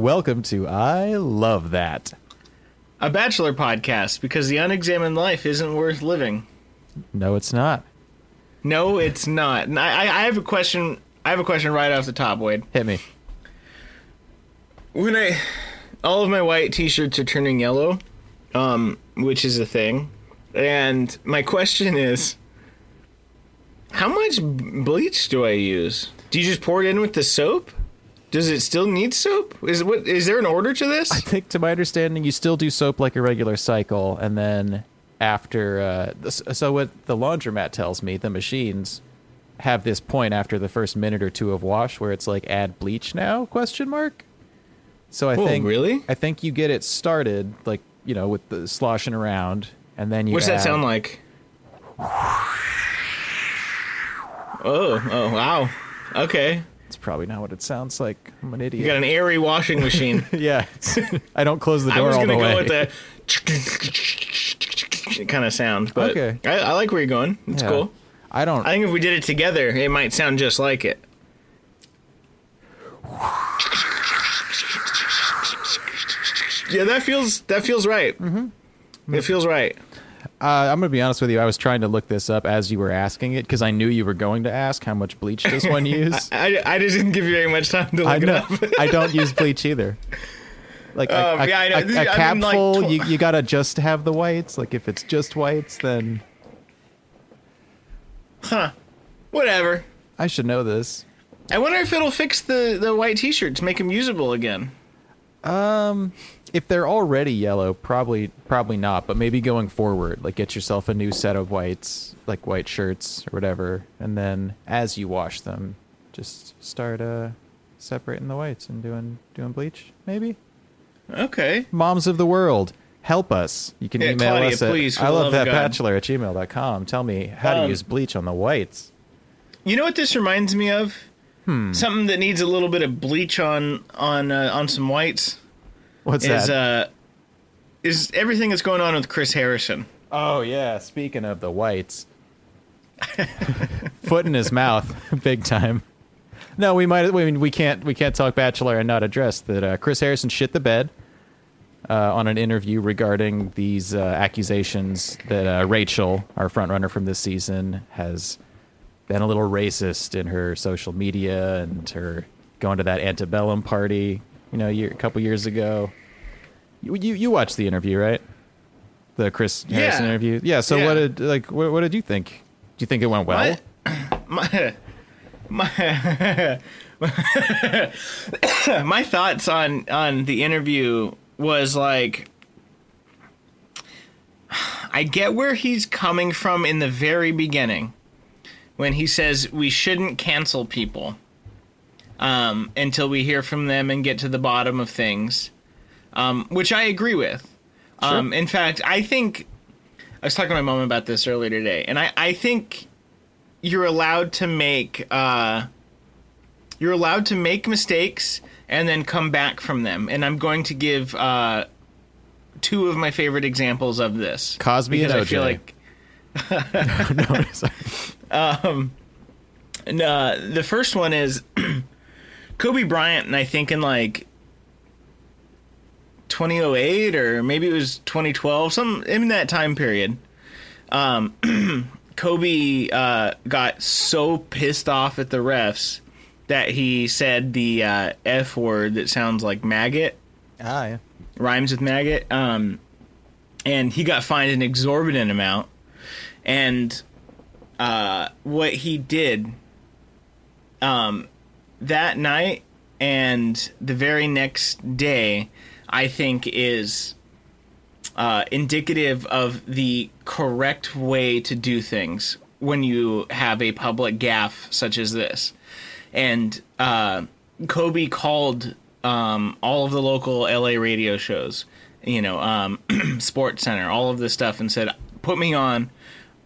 Welcome to I Love That. A bachelor podcast because the unexamined life isn't worth living. No, it's not. No, it's not. And I, I I have a question. I have a question right off the top, Wade. Hit me. When I, all of my white T-shirts are turning yellow, um, which is a thing, and my question is, how much bleach do I use? Do you just pour it in with the soap? Does it still need soap? Is what? Is there an order to this? I think, to my understanding, you still do soap like a regular cycle, and then after, uh, so what the laundromat tells me, the machines have this point after the first minute or two of wash where it's like add bleach now? Question mark. So I Oh, think really? I think you get it started like you know with the sloshing around, and then you. What's that sound like? Oh, oh, wow. Okay. It's probably not what it sounds like. I'm an idiot. You got an airy washing machine. yeah, I don't close the door I was all gonna the way. go with the kind of sound, but Okay. I, I like where you're going. It's Yeah. cool. I don't. I think if we did it together, it might sound just like it. Yeah, that feels that feels right. Mm-hmm. It feels right. Uh, I'm gonna be honest with you. I was trying to look this up as you were asking it because I knew you were going to ask how much bleach does one use. I, I just didn't give you very much time to look I it up. I don't use bleach either. Like a, Um, a, yeah, I know. a- a I mean, cap like, tw- you, you gotta just have the whites. Like if it's just whites, then Huh. Whatever. I should know this. I wonder if it'll fix the, the white t-shirts, make them usable again. Um, if they're already yellow, probably probably not. But maybe going forward, like get yourself a new set of whites, like white shirts or whatever, and then as you wash them, just start uh separating the whites and doing doing bleach. Maybe Okay. moms of the world. Help us. You can Yeah, email Claudia, us at please, I love that bachelor at gmail.com. Tell me how to Um, use bleach on the whites. You know what this reminds me of? Something that needs a little bit of bleach on on uh, on some whites What's is that? uh is everything that's going on with Chris Harrison. oh yeah, speaking of the whites. Foot in his mouth, big time. No, we might. I mean, we can't. We can't talk Bachelor and not address that. Uh, Chris Harrison shit the bed uh, on an interview regarding these uh, accusations that uh, Rachel, our frontrunner from this season, has been a little racist in her social media and her going to that antebellum party. You know, year, a couple years ago. You, you you watched the interview, right? The Chris Harrison Yeah. interview. Yeah. So Yeah. what did like what, what did you think? Do you think it went well? My my my, my thoughts on on the interview was like I get where he's coming from in the very beginning when he says we shouldn't cancel people um, until we hear from them and get to the bottom of things, um, which I agree with. Um, in fact, I think I was talking to my mom about this earlier today, and I, I think you're allowed to make uh, you're allowed to make mistakes and then come back from them. And I'm going to give uh, two of my favorite examples of this. Cosby and because I OJ. feel like no, sorry. And, uh, the first one is Kobe Bryant, and I think in like 2008 or maybe it was 2012, some in that time period. Um, Kobe uh, got so pissed off at the refs that he said the uh, F word that sounds like maggot ah, yeah. rhymes with maggot. Um, and he got fined an exorbitant amount. And uh, what he did um, that night and the very next day, I think, is uh, indicative of the correct way to do things when you have a public gaffe such as this. And uh, Kobe called um, all of the local LA radio shows, you know, um, Sports Center, all of this stuff, and said, "Put me on.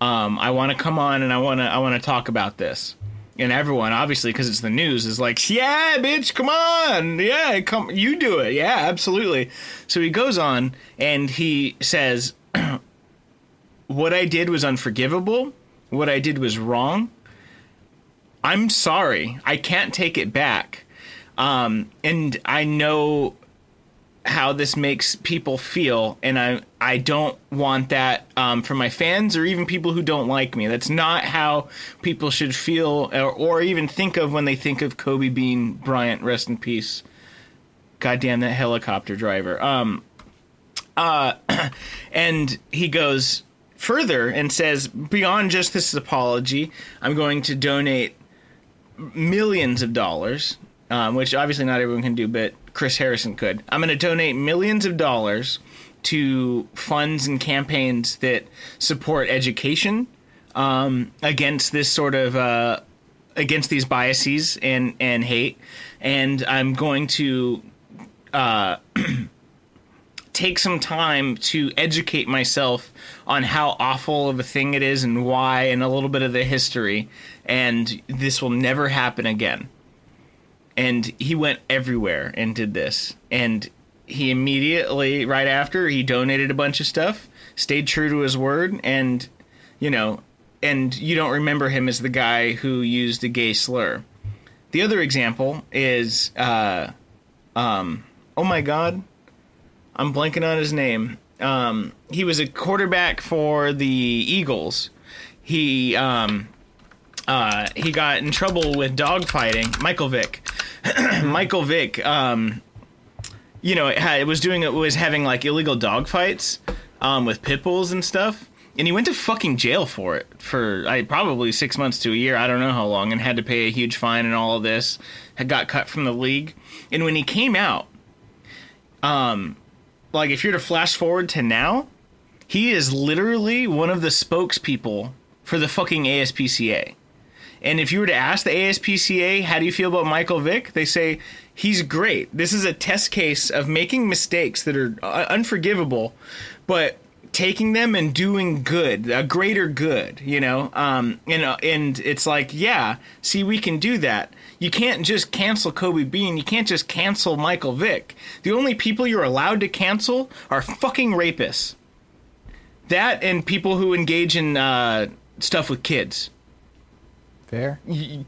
Um, I want to come on, and I want to I want to talk about this." And everyone, obviously, because it's the news, is like, "Yeah, bitch, come on, yeah, come, you do it, yeah, absolutely." So he goes on and he says, "What I did was unforgivable. What I did was wrong. I'm sorry. I can't take it back. Um, and I know how this makes people feel, and I I don't want that um, my fans or even people who don't like me. That's not how people should feel or, or even think of when they think of Kobe Bean Bryant. Rest in peace. Goddamn that helicopter driver. Um, uh, and he goes further and says, beyond just this apology, I'm going to donate millions of dollars, um, which obviously not everyone can do, but Chris Harrison could. I'm going to donate millions of dollars to funds and campaigns that support education um, against this sort of uh, against these biases and and hate, and I'm going to. Uh, take some time to educate myself on how awful of a thing it is and why and a little bit of the history and this will never happen again and he went everywhere and did this and he immediately right after he donated a bunch of stuff stayed true to his word and you know and you don't remember him as the guy who used a gay slur the other example is uh um oh my god I'm blanking on his name. Um, he was a quarterback for the Eagles. He um, uh, he got in trouble with dogfighting. Michael Vick. Michael Vick. Um, you know, it, had, it was doing it was having like illegal dogfights um, with pit bulls and stuff. And he went to fucking jail for it for I probably six months to a year. I don't know how long, and had to pay a huge fine and all of this. Had got cut from the league. And when he came out, um, like if you're to flash forward to now, he is literally one of the spokespeople for the fucking ASPCA. And if you were to ask the ASPCA, how do you feel about Michael Vick? They say he's great. This is a test case of making mistakes that are uh, unforgivable, but taking them and doing good, a greater good, you know. Um, and uh, and it's like, yeah, see, we can do that. You can't just cancel Kobe Bean. You can't just cancel Michael Vick. The only people you're allowed to cancel are fucking rapists. That and people who engage in uh, stuff with kids. Fair.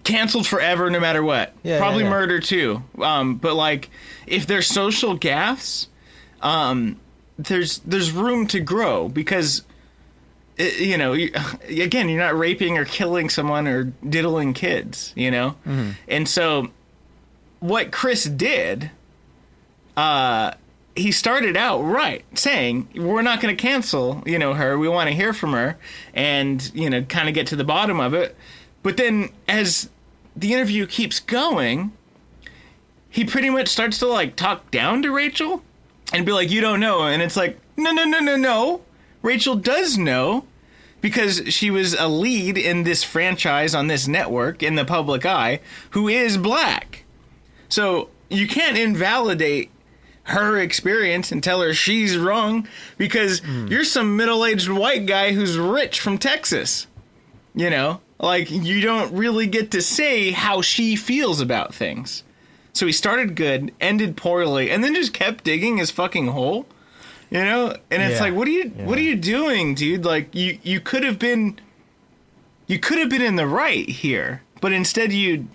Canceled forever, no matter what. Yeah, Probably yeah, yeah. murder too. Um, but like, if they're social gaffes, um, there's there's room to grow because it, you know you, again you're not raping or killing someone or diddling kids you know Mm-hmm. and so what chris did uh he started out right saying we're not going to cancel you know her we want to hear from her and you know kind of get to the bottom of it but then as the interview keeps going he pretty much starts to like talk down to rachel and be like, you don't know. And it's like, no, no, no, no, no. Rachel does know because she was a lead in this franchise on this network in the public eye who is black. So you can't invalidate her experience and tell her she's wrong because hmm. you're some middle aged white guy who's rich from Texas. You know, like you don't really get to say how she feels about things. So he started good, ended poorly, and then just kept digging his fucking hole. You know? And it's Yeah. like, what are you what are you doing, dude? Like you you could have been you could have been in the right here, but instead you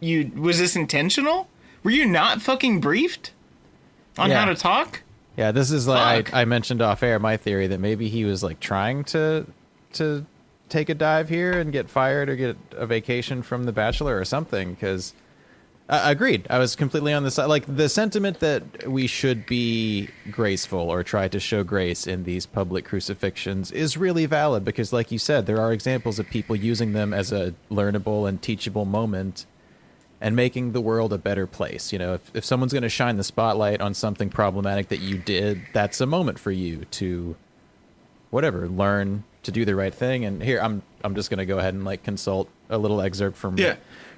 you was this intentional? Were you not fucking briefed on Yeah. how to talk? Yeah, this is like I, I mentioned off air my theory that maybe he was like trying to to take a dive here and get fired or get a vacation from The Bachelor or something. Because uh, agreed, I was completely on the side. Like the sentiment that we should be graceful or try to show grace in these public crucifixions is really valid. Because, like you said, there are examples of people using them as a learnable and teachable moment and making the world a better place. You know, if, if someone's going to shine the spotlight on something problematic that you did, that's a moment for you to, whatever, learn to do the right thing. And here, I'm I'm just going to go ahead and like consult a little excerpt from Yeah.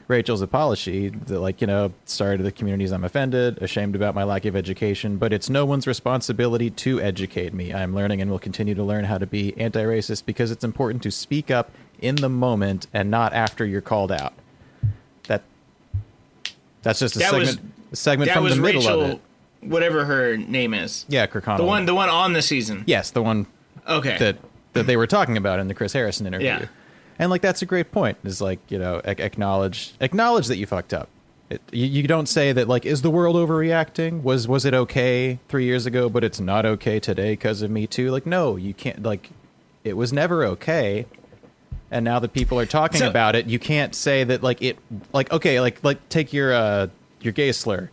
Rachel's apology. That like you know, sorry to the communities I'm offended, ashamed about my lack of education, but it's no one's responsibility to educate me. I'm learning and will continue to learn how to be anti-racist because it's important to speak up in the moment and not after you're called out. That that's just a That was- segment a segment from the middle Rachel of it. whatever her name is. Yeah, Kirkconnell. The one the one on the season. Yes, the one Okay. that that they were talking about in the Chris Harrison interview. Yeah. And like that's a great point. Is like you know ac- acknowledge acknowledge that you fucked up. It, you, you don't say that like is the world overreacting? Was was it okay three years ago, but it's not okay today because of Me Too? Like no, you can't. Like it was never okay, and now that people are talking So- about it, you can't say that like it like okay like like take your uh your gay slur.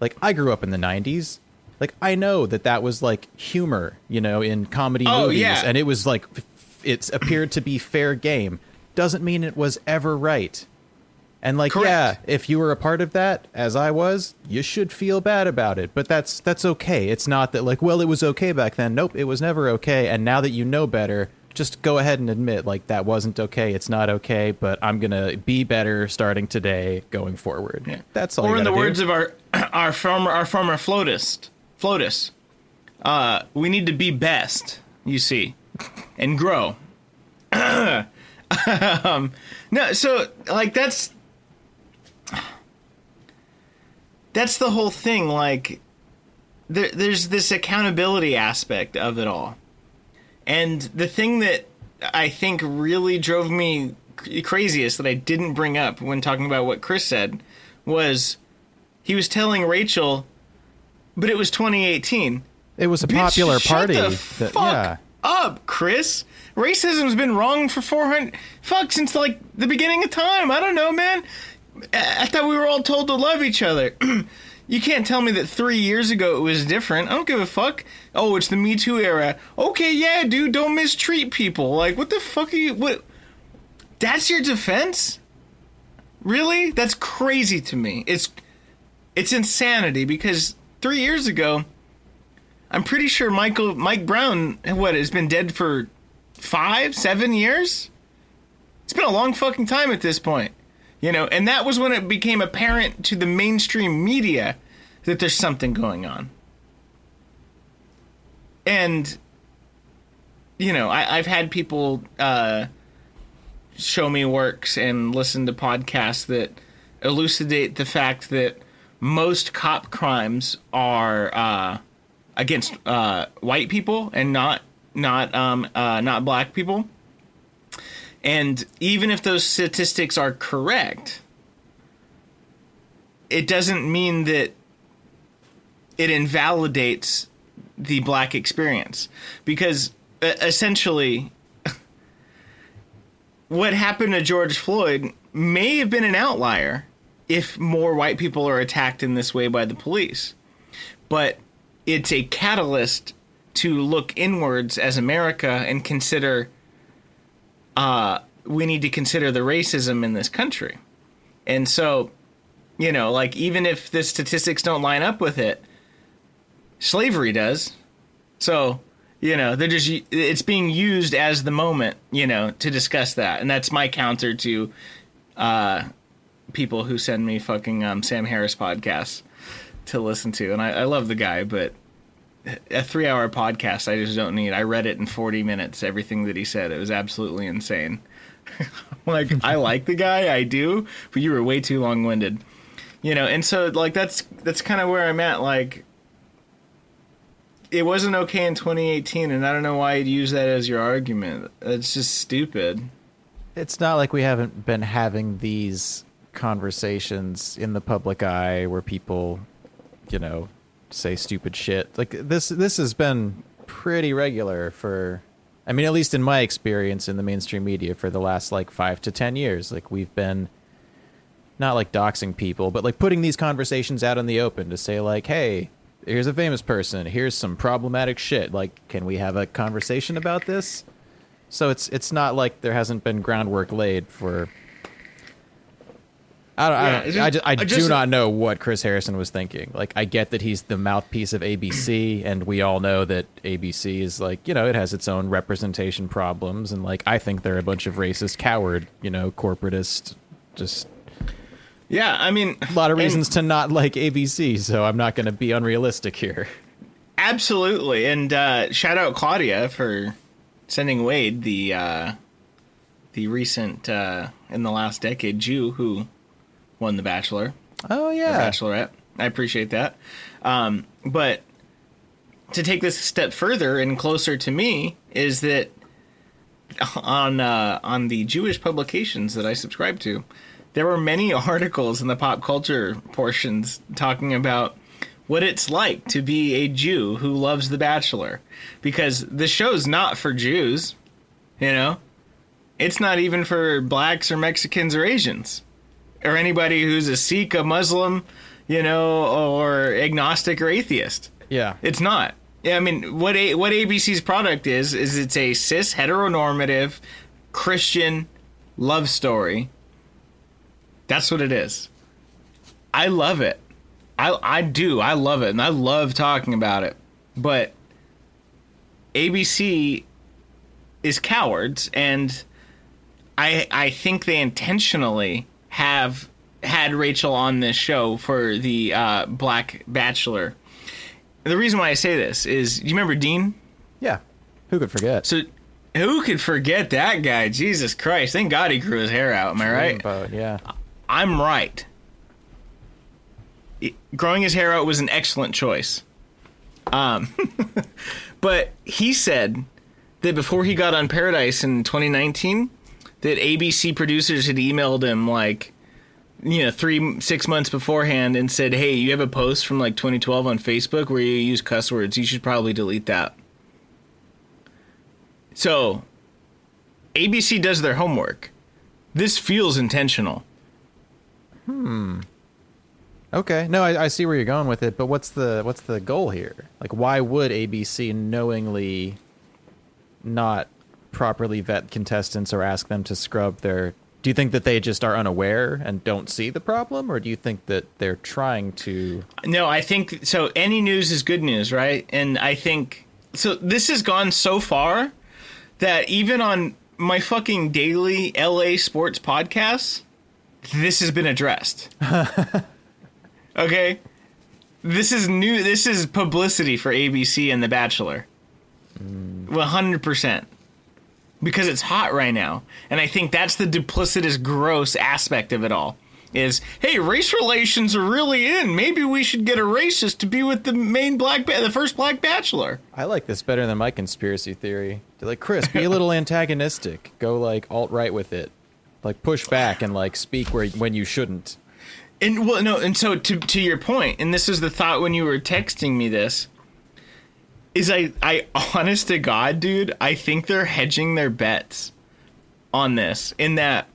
Like I grew up in the '90s. Like I know that that was like humor, you know, in comedy Oh, movies, yeah. and it was like it appeared to be fair game. Doesn't mean it was ever right. And like, Correct. yeah, if you were a part of that, as I was, you should feel bad about it. But that's that's okay. It's not that like, well, it was okay back then. Nope, it was never okay. And now that you know better, just go ahead and admit like that wasn't okay. It's not okay. But I'm gonna be better starting today, going forward. Yeah. That's all. Or in the do. words of our our former our former floatist, FLOTUS, uh, we need to be best. You see, and grow. um, no, so like that's that's the whole thing. Like, there, there's this accountability aspect of it all, and the thing that I think really drove me craziest that I didn't bring up when talking about what Chris said was he was telling Rachel, but it was 2018. it was a Bitch, popular shut party. the that- fuck yeah. up, Chris. Racism's been wrong for 400 fuck since like the beginning of time. I don't know, man. I I thought we were all told to love each other. you can't tell me that three years ago it was different. I don't give a fuck. Oh, it's the Me Too era. Okay, yeah, dude, don't mistreat people. Like, what the fuck are you? What? That's your defense? Really? That's crazy to me. It's it's insanity because three years ago, I'm pretty sure Michael Mike Brown what has been dead for five, seven years. It's been a long fucking time at this point, you know. And that was when it became apparent to the mainstream media that there's something going on. And you know, I, I've had people uh, show me works and listen to podcasts that elucidate the fact that most cop crimes are uh, against uh, white people and not not um, uh, not black people. And even if those statistics are correct, it doesn't mean that it invalidates the black experience because essentially what happened to George Floyd may have been an outlier if more white people are attacked in this way by the police. But it's a catalyst to look inwards as America and consider uh, we need to consider the racism in this country. And so, you know, like even if the statistics don't line up with it, slavery does. So, you know, they're just it's being used as the moment, you know, to discuss that. And that's my counter to uh people who send me fucking um, Sam Harris podcasts to listen to. And I, I love the guy, but a three hour podcast I just don't need. I read it in 40 minutes, everything that he said. It was absolutely insane. like, I like the guy, I do, but you were way too long winded. You know, and so like that's that's kind of where I'm at. Like, it wasn't okay in 2018, and I don't know why you'd use that as your argument. It's just stupid. it's not like we haven't been having these conversations in the public eye where people, you know, say stupid shit. Like this this has been pretty regular for I mean, at least in my experience in the mainstream media for the last like 5 to 10 years. Like we've been not like doxing people, but like putting these conversations out in the open to say like, "Hey, here's a famous person. Here's some problematic shit. Like, can we have a conversation about this?" So it's it's not like there hasn't been groundwork laid for. I don't. Yeah, I, don't it's I, just- ju- I, I do not know what Chris Harrison was thinking. Like, I get that he's the mouthpiece of ABC, and we all know that ABC is like, you know, it has its own representation problems, and like, I think they're a bunch of racist, coward, you know, corporatist, just Yeah, I mean, a lot of reasons to not like ABC. So I'm not going to be unrealistic here. Absolutely, and uh, shout out Claudia for sending Wade the uh, the recent uh, in the last decade Jew who won the Bachelor, Oh yeah, Bachelorette. I appreciate that, um, but to take this a step further and closer to me is that on uh, on the Jewish publications that I subscribe to, there were many articles in the pop culture portions talking about what it's like to be a Jew who loves The Bachelor. Because the show's not for Jews, you know? It's not even for blacks or Mexicans or Asians. Or anybody who's a Sikh, a Muslim, you know, or agnostic or atheist. Yeah. It's not. Yeah, I mean, what a, what ABC's product is is it's a cis heteronormative Christian love story. That's what it is. I love it. I I do. I love it, and I love talking about it. But ABC is cowards, and I I think they intentionally have had Rachel on this show for the uh, Black Bachelor. The reason why I say this is, you remember Dean? Yeah. Who could forget? So who could forget that guy? Jesus Christ! Thank God he grew his hair out. Am I right? Yeah. I'm right. It- growing his hair out was an excellent choice. Um, but he said that before he got on Paradise in 2019, that ABC producers had emailed him like, you know, three six months beforehand and said, "Hey, you have a post from like 2012 on Facebook where you use cuss words. You should probably delete that." So, ABC does their homework. This feels intentional. Hmm. Okay. No, I, I see where you're going with it, but what's the what's the goal here? Like, why would ABC knowingly not properly vet contestants or ask them to scrub their? Do you think that they just are unaware and don't see the problem, or do you think that they're trying to? No, I think so. Any news is good news, right? And I think so. This has gone so far that even on my fucking daily LA sports podcast this has been addressed. okay, this is new. This is publicity for ABC and The Bachelor. Mm. Hundred percent. Because it's hot right now, and I think that's the duplicitous, gross aspect of it all. Is hey, race relations are really in. Maybe we should get a racist to be with the main black, ba- the first black bachelor. I like this better than my conspiracy theory. They're like, Chris, be a little antagonistic. Go like alt right with it. Like push back and like speak where when you shouldn't. And well, no, and so to to your point, and this is the thought when you were texting me this, is I I honest to God, dude, I think they're hedging their bets on this in that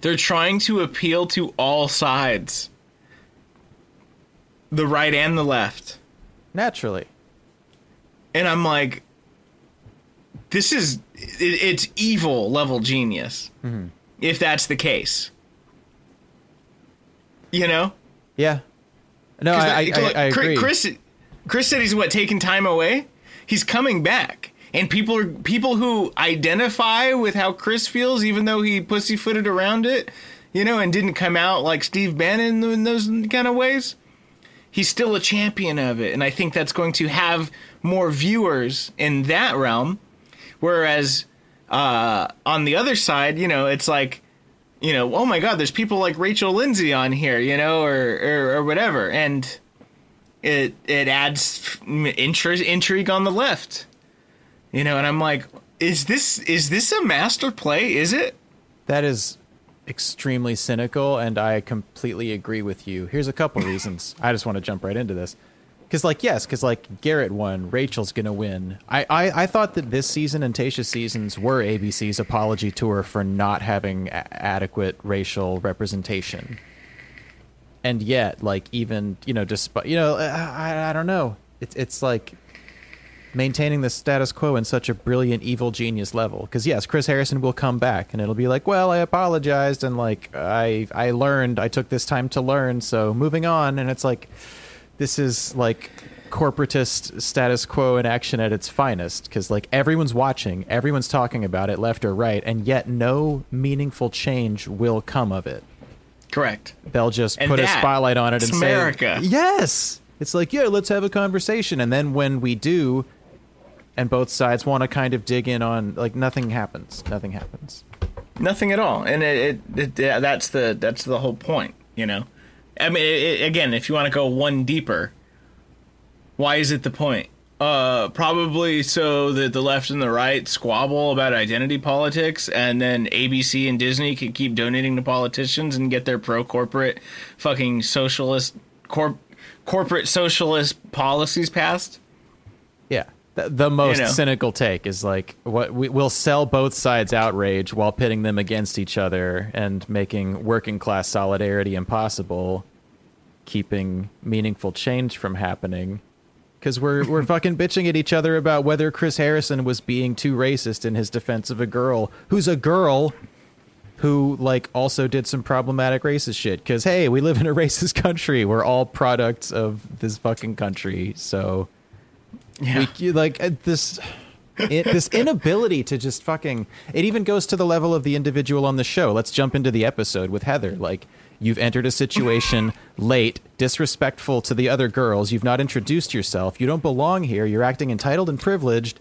they're trying to appeal to all sides, the right and the left, Naturally. and I'm like, this is it, it's evil level genius, mm-hmm. if that's the case. You know. Yeah. No, I, I, I, I agree. Chris, Chris said he's what taking time away. He's coming back, and people are people who identify with how Chris feels, even though he pussyfooted around it, you know, and didn't come out like Steve Bannon in those kind of ways. He's still a champion of it, and I think that's going to have more viewers in that realm. Whereas uh, on the other side, you know, it's like you know, oh my God, there's people like Rachel Lindsay on here, you know, or or, or whatever, and it it adds interest intrigue on the left, you know, and I'm like, is this is this a master play? Is it? That is extremely cynical, and I completely agree with you. Here's a couple reasons. I just want to jump right into this. Because, like, yes, because, like, Garrett won, Rachel's going to win. I, I, I thought that this season and Tayshia's seasons were ABC's apology tour for not having a- adequate racial representation. And yet, like, even, you know, despite, you know, I, I don't know. It's, it's like maintaining the status quo in such a brilliant evil genius level. Because yes chris harrison will come back and it'll be like well i apologized and like i i learned i took this time to learn so moving on. And it's like this is like corporatist status quo in action at its finest. Because like everyone's watching everyone's talking about it left or right and yet no meaningful change will come of it Correct. they'll just And put a spotlight on it and America. say yes it's like yeah let's have a conversation and then when we do and both sides want to kind of dig in on like nothing happens nothing happens Nothing at all, and it, it, it yeah, that's the that's the whole point, you know. I mean, it- again, if you want to go one deeper, why is it the point? Uh, probably so that the left and the right squabble about identity politics, and then ABC and Disney can keep donating to politicians and get their pro corporate, fucking socialist corp corporate socialist policies passed. Yeah. The, the most You know. cynical take is like what we, we'll sell both sides outrage while pitting them against each other and making working class solidarity impossible, keeping meaningful change from happening. Because we're we're fucking bitching at each other about whether Chris Harrison was being too racist in his defense of a girl who's a girl who like also did some problematic racist shit. Because hey, we live in a racist country. We're all products of this fucking country. So Yeah. we, like uh, this it, this inability to just fucking it even goes to the level of the individual on the show let's jump into the episode with heather like you've entered a situation late disrespectful to the other girls. You've not introduced yourself. You don't belong here. You're acting entitled and privileged.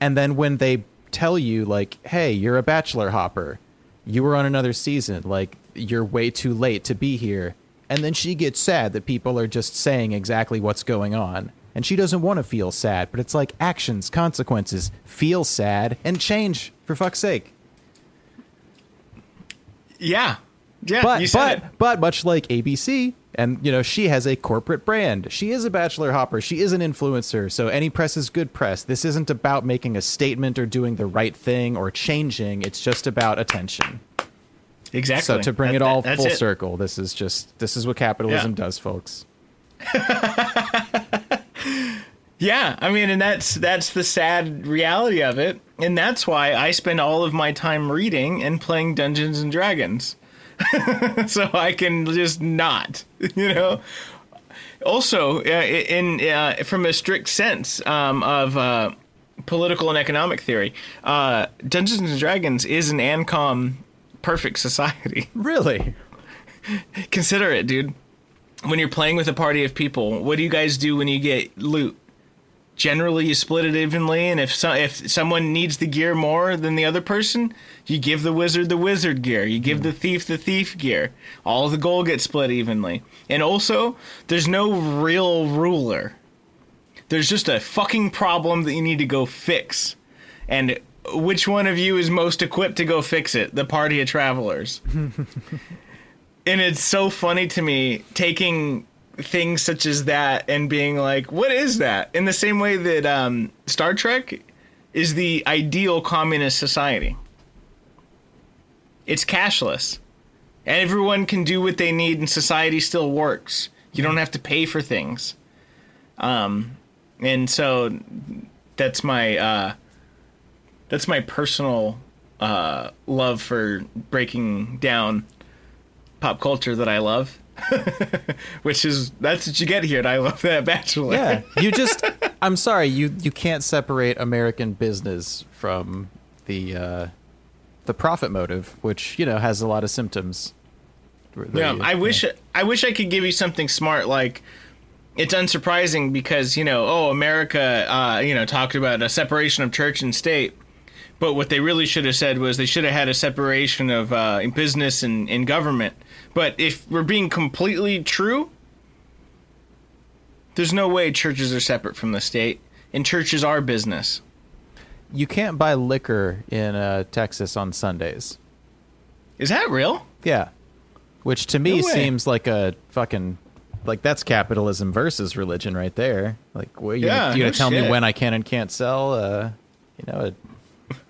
And then when they tell you like hey you're a bachelor hopper. You were on another season. Like you're way too late to be here. And then she gets sad that people are just saying exactly what's going on. And she doesn't want to feel sad but it's like actions consequences feel sad and change for fuck's sake. Yeah, yeah. but but it. but much like ABC, and you know, she has a corporate brand. She is a bachelor hopper. She is an influencer. So any press is good press. This isn't about making a statement or doing the right thing or changing. It's just about attention. exactly. So to bring That- it all that- full it. circle, this is just this is what capitalism Yeah. does, folks. Yeah, I mean, and that's that's the sad reality of it, and that's why I spend all of my time reading and playing Dungeons and Dragons, so I can just not, you know. Also, uh, in uh, from a strict sense um, of uh, political and economic theory, uh, Dungeons and Dragons is an ANCOM perfect society. Really? Consider it, dude. When you're playing with a party of people, what do you guys do when you get loot? Generally, you split it evenly, and if so, if someone needs the gear more than the other person, you give the wizard the wizard gear. You give the thief the thief gear. All the gold gets split evenly. And also, there's no real ruler. There's just a fucking problem that you need to go fix. And which one of you is most equipped to go fix it? The party of travelers and it's so funny to me taking things such as that and being like, what is that? In the same way that um, Star Trek is the ideal communist society. It's cashless. Everyone can do what they need and society still works. You don't have to pay for things. Um, and so that's my uh, that's my personal uh, love for breaking down pop culture that I love. Which is that's what you get here. And I love that Bachelor. Yeah. You just I'm sorry, you you can't separate American business from the uh the profit motive, which, you know, has a lot of symptoms. Yeah, I wish I wish I could give you something smart like it's unsurprising because you know oh America uh, you know talked about a separation of church and state, but what they really should have said was they should have had a separation of uh, in business and, and government. But if we're being completely true, there's no way churches are separate from the state, and churches are business. you can't buy liquor in uh, Texas on Sundays. Is that real? Yeah. Which to me No seems like a fucking like that's capitalism versus religion right there. Like, well, you Yeah, gonna, you no gonna tell me when I can and can't sell? Uh, you know, it,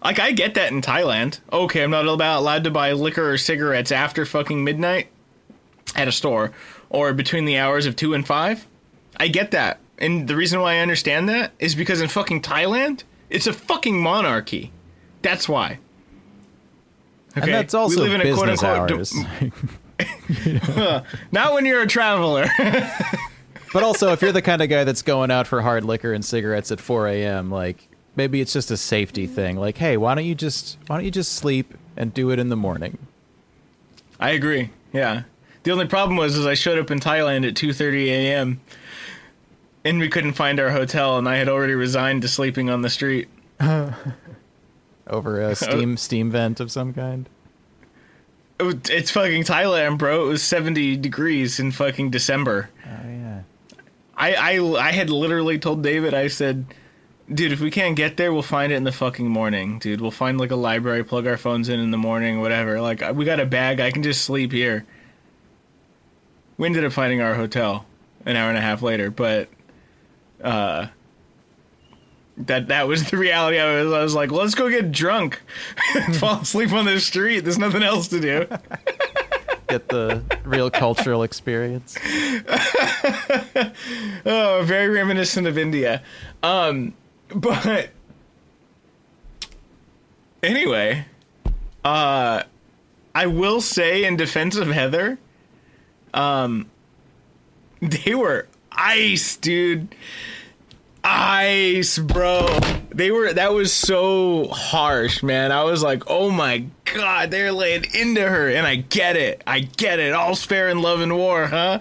Like I get that in Thailand. Okay, I'm not about allowed to buy liquor or cigarettes after fucking midnight at a store or between the hours of 2 and 5. I get that. And the reason why I understand that is because in fucking Thailand, it's a fucking monarchy. That's why. and that's also we live in a business quote-unquote hours. Not when you're a traveler. but also, if you're the kind of guy that's going out for hard liquor and cigarettes at 4 a.m., like maybe it's just a safety thing. Like, hey, why don't you just why don't you just sleep and do it in the morning? I agree. Yeah. The only problem was is I showed up in Thailand at 2:30 a.m. and we couldn't find our hotel and I had already resigned to sleeping on the street. Over a steam steam vent of some kind. It's fucking Thailand, bro. It was 70 degrees in fucking December. Oh yeah. I, I I had literally told David, I said, dude, if we can't get there, we'll find it in the fucking morning, dude. We'll find like a library, plug our phones in in the morning, whatever. Like we got a bag, I can just sleep here. We ended up finding our hotel an hour and a half later, but uh, that that was the reality. I was I was like, let's go get drunk, fall asleep on the street. There's nothing else to do. Get the real cultural experience. oh, very reminiscent of India. Um, but anyway, uh, I will say in defense of Heather, um, they were ice, dude. Ice, bro. They were that was so harsh, man. I was like, "Oh my god, they're laying into her." And I get it. I get it. All's fair in love and war, huh?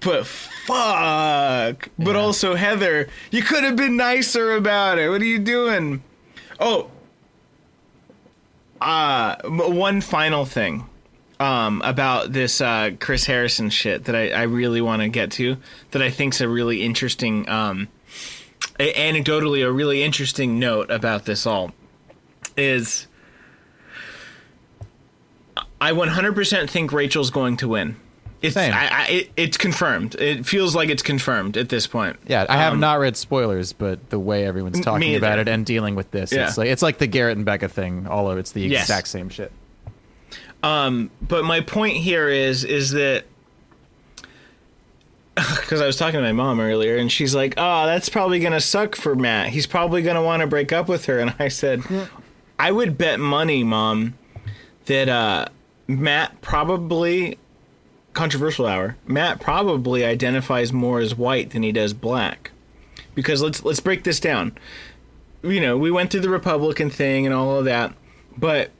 But fuck. But also Heather, you could have been nicer about it. What are you doing? Oh, uh, one final thing um, about this uh, Chris Harrison shit that I, I really want to get to that I think's a really interesting, um, a- anecdotally, a really interesting note about this all is I 100% think Rachel's going to win. It's Same. I, I, it, it's confirmed. It feels like it's confirmed at this point. Yeah, I have Um, not read spoilers, but the way everyone's talking about it and dealing with this, Yeah. it's like it's like the Garrett and Becca thing. All of it's the Yes. exact same shit. Um, but my point here is is that because I was talking to my mom earlier, and she's like, "Oh, that's probably gonna suck for Matt. He's probably gonna want to break up with her." And I said, "I would bet money, mom, that uh, Matt probably." Controversial hour. Matt probably identifies more as white than he does black, because let's let's break this down. You know, we went through the Republican thing and all of that, but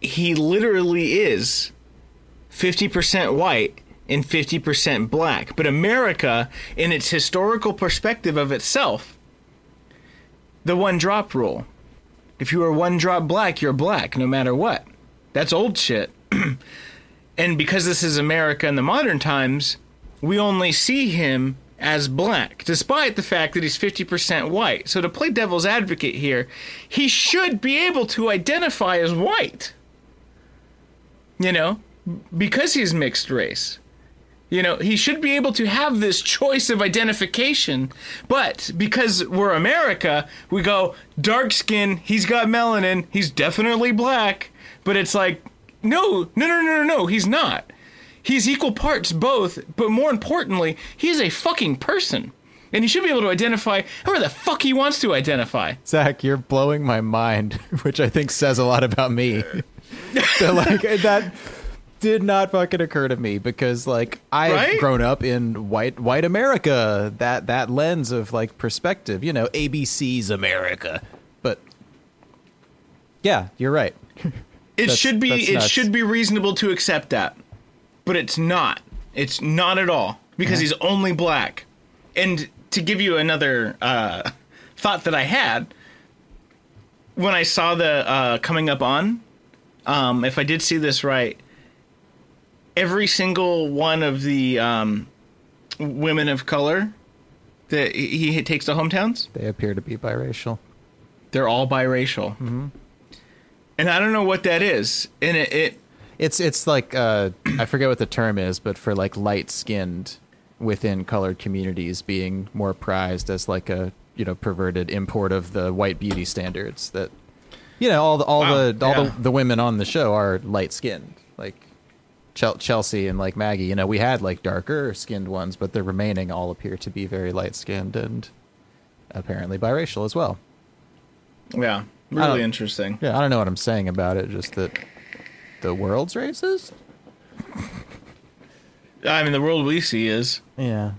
he literally is 50% white and 50% black. But America, in its historical perspective of itself, the one drop rule. If you are one drop black, you're black no matter what. That's old shit. and because this is America in the modern times, we only see him as black, despite the fact that he's 50% white. So to play devil's advocate here, he should be able to identify as white you know, because he's mixed race. You know, he should be able to have this choice of identification, but because we're America, we go dark skin, he's got melanin, he's definitely black, but it's like, no, no, no, no, no, no, he's not. He's equal parts both, but more importantly, he's a fucking person. And he should be able to identify however the fuck he wants to identify. Zach, you're blowing my mind, which I think says a lot about me. that, like that did not fucking occur to me because like I've Right? grown up in white white America, that that lens of like perspective, you know, ABC's America. But yeah, you're right. It That's- should be it nuts. should be reasonable to accept that. But it's not. It's not at all because he's only black. And to give you another uh, thought that I had when I saw the uh, coming up on, um, if I did see this right, every single one of the um, women of color that he takes to hometowns, They appear to be biracial. they're all biracial. Mm-hmm. And I don't know what that is. And it, it It's it's like uh, I forget what the term is, but for like light skinned within colored communities being more prized as like a you know perverted import of the white beauty standards that you know all the all Wow, the all yeah. the, the women on the show are light skinned like Chel- Chelsea and like Maggie. You know we had like darker skinned ones, but the remaining all appear to be very light skinned and apparently biracial as well. Yeah, really interesting. Yeah, I don't know what I'm saying about it. Just that the world's racist. I mean, the world we see is, Yeah.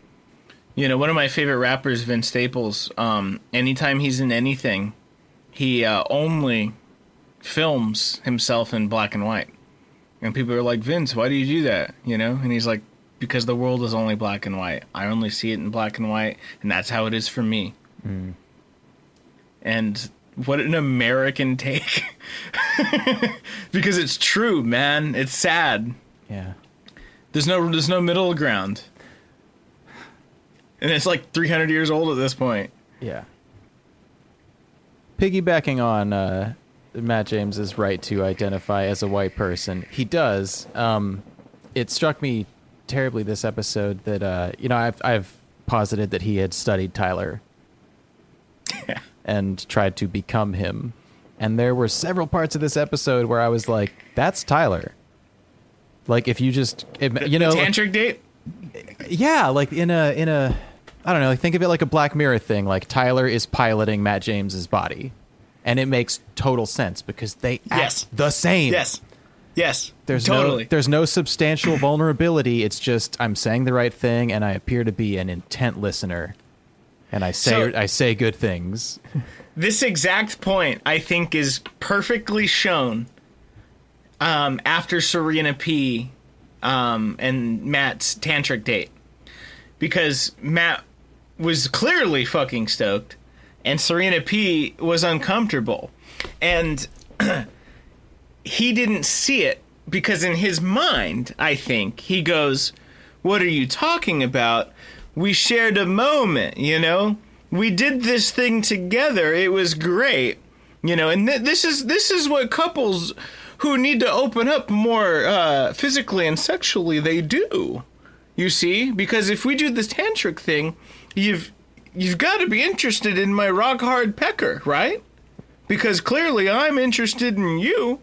you know, one of my favorite rappers, Vince Staples. Um, anytime he's in anything, he uh, only films himself in black and white, and people are like, Vince, why do you do that? You know, and he's like, because the world is only black and white. I only see it in black and white, and that's how it is for me. And what an American take. because it's true, man. It's sad. Yeah. There's no there's no middle ground. and it's like 300 years old at this point. Yeah. Piggybacking on uh, Matt James's right to identify as a white person, he does. Um, it struck me terribly this episode that uh, you know I've I've posited that he had studied Tyler and tried to become him, and there were several parts of this episode where I was like, "That's Tyler." Like if you just if- you know the like- tantric date. yeah, like in a in a I don't know, think of it like a Black Mirror thing. Like Tyler is piloting Matt James's body. And it makes total sense because they act Yes. the same. Yes, yes, There's totally. no there's no substantial vulnerability. It's just I'm saying the right thing and I appear to be an intent listener. And I say So- I say good things. this exact point I think is perfectly shown um, after Serena P um, and Matt's tantric date because Matt was clearly fucking stoked and Serena P was uncomfortable. And he didn't see it because in his mind I think he goes what are you talking about? We shared a moment you know? We did this thing together. It was great. You know and th- this is this is what couples who need to open up more uh, physically and sexually they do. You see? Because if we do this tantric thing you've you've got to be interested in my rock hard pecker right because clearly i'm interested in you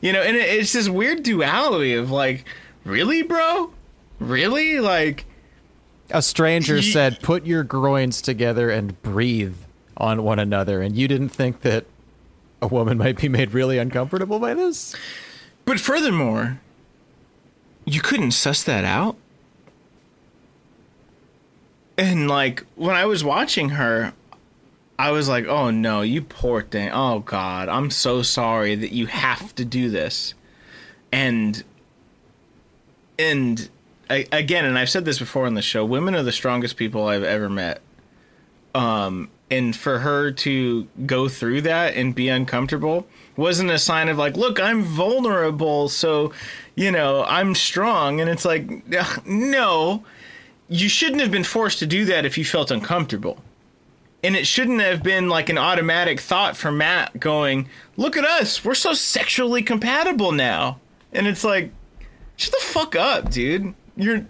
you know and it, it's this weird duality of like really bro really like A stranger Ye- said, "Put your groins together and breathe on one another." And you didn't think that a woman might be made really uncomfortable by this? But furthermore, you couldn't suss that out. And like when I was watching her, I was like, "Oh no, you poor thing. Oh god, I'm so sorry that you have to do this." And and I, again, and I've said this before on the show, women are the strongest people I've ever met. Um and for her to go through that and be uncomfortable wasn't a sign of like look i'm vulnerable so you know i'm strong and it's like no you shouldn't have been forced to do that if you felt uncomfortable and it shouldn't have been like an automatic thought for matt going look at us we're so sexually compatible now and it's like shut the fuck up dude you're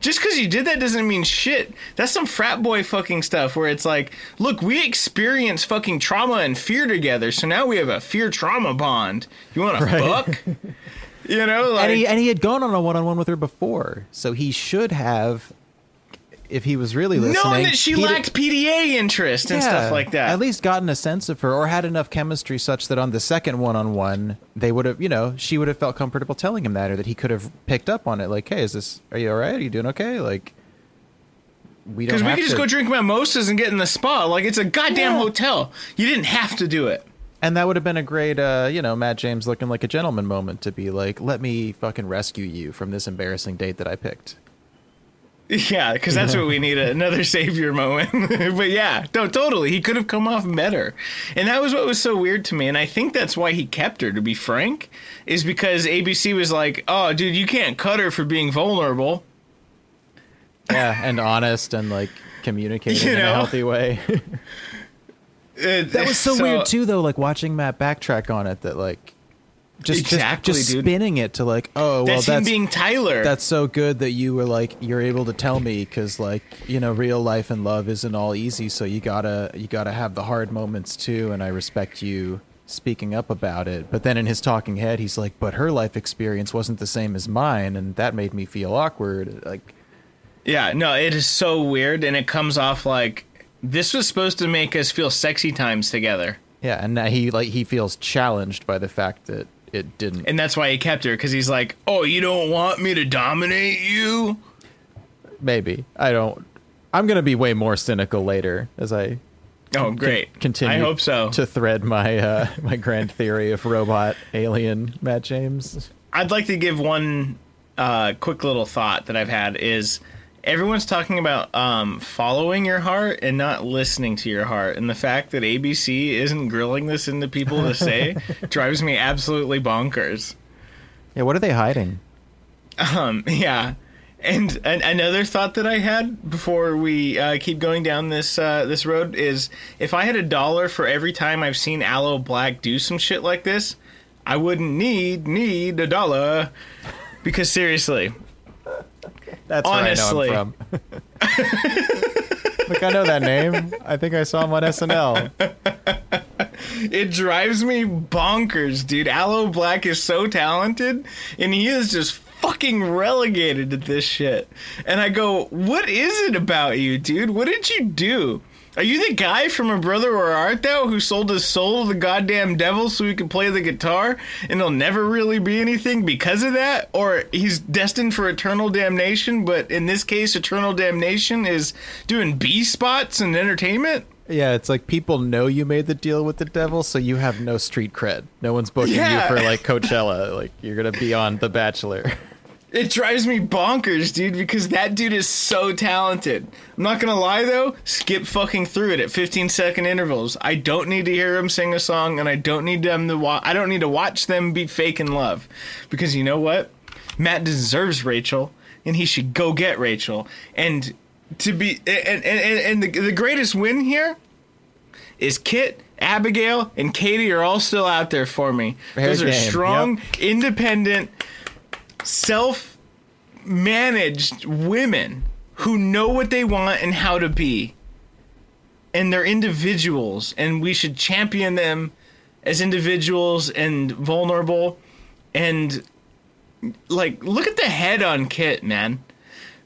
just because you did that doesn't mean shit. That's some frat boy fucking stuff where it's like, look, we experience fucking trauma and fear together, so now we have a fear trauma bond. You want to fuck? You know, like and he and he had gone on a one on one with her before, so he should have, if he was really listening, knowing that she lacked PDA interest and yeah, stuff like that. At least gotten a sense of her, or had enough chemistry such that on the second one on one, they would have, you know, she would have felt comfortable telling him that, or that he could have picked up on it. Like, hey, is this? Are you all right? Are you doing okay? Like, we don't. because we could just go drink mimosas and get in the spa. Like it's a goddamn Yeah. hotel. You didn't have to do it. And that would have been a great, uh, you know, Matt James looking like a gentleman moment to be like, let me fucking rescue you from this embarrassing date that I picked. Yeah, because that's what we need another savior moment. but yeah, no, totally. He could have come off better. And that was what was so weird to me. And I think that's why he kept her, to be frank, is because ABC was like, oh, dude, you can't cut her for being vulnerable. Yeah, and honest and like communicating You in a healthy way. That was so, weird too, though. Like watching Matt backtrack on it, that like just Exactly, just, just spinning it to like, oh well, That's, that's being Tyler. that's so good that you were like you're able to tell me because like you know real life and love isn't all easy, so you gotta you gotta have the hard moments too, and I respect you speaking up about it. But then in his talking head, he's like, but her life experience wasn't the same as mine, and that made me feel awkward. Like. yeah, no, it is so weird. And it comes off like this was supposed to make us feel sexy times together. Yeah, and now he like he feels challenged by the fact that it didn't. And that's why he kept her, because he's like, oh, you don't want me to dominate you? Maybe I don't. I'm gonna be way more cynical later as I Oh, great. continue. I hope so. to thread my uh, my grand theory of robot alien Matt James. I'd like to give one uh, quick little thought that I've had is everyone's talking about um, following your heart and not listening to your heart, and the fact that ABC isn't grilling this into people to say drives me absolutely bonkers. Yeah, what are they hiding? Um, yeah, And an, another thought that I had before we uh, keep going down this uh, this road is if I had a dollar for every time I've seen Aloe Blacc do some shit like this, I wouldn't need need a dollar. Because seriously, That's Honestly. where I know him from. Look, I know that name. I think I saw him on SNL. it drives me bonkers, dude. Aloe Blacc is so talented, and he is just fucking relegated to this shit. And I go, what is it about you, dude? What did you do? Are you the guy from O Brother Where Art Thou who sold his soul to the goddamn devil so he could play the guitar and he'll never really be anything because of that? Or he's destined for eternal damnation, but in this case, eternal damnation is doing B spots and entertainment? Yeah, it's like people know you made the deal with the devil, so you have no street cred. No one's booking Yeah. you for like Coachella. Like you're gonna be on The Bachelor. It drives me bonkers, dude, because that dude is so talented. I'm not gonna lie though, skip fucking through it at 15 second intervals. I don't need to hear him sing a song, and I don't need them to wa- I don't need to watch them be fake in love, because you know what? Matt deserves Rachel, and he should go get Rachel. And to be and and, and, the, the greatest win here is Kit. Abigail and Katie are all still out there for me. Fair Those are game, strong, yep. independent, self managed women who know what they want and how to be. And they're individuals, and we should champion them as individuals and vulnerable. And, like, look at the head on Kit, man.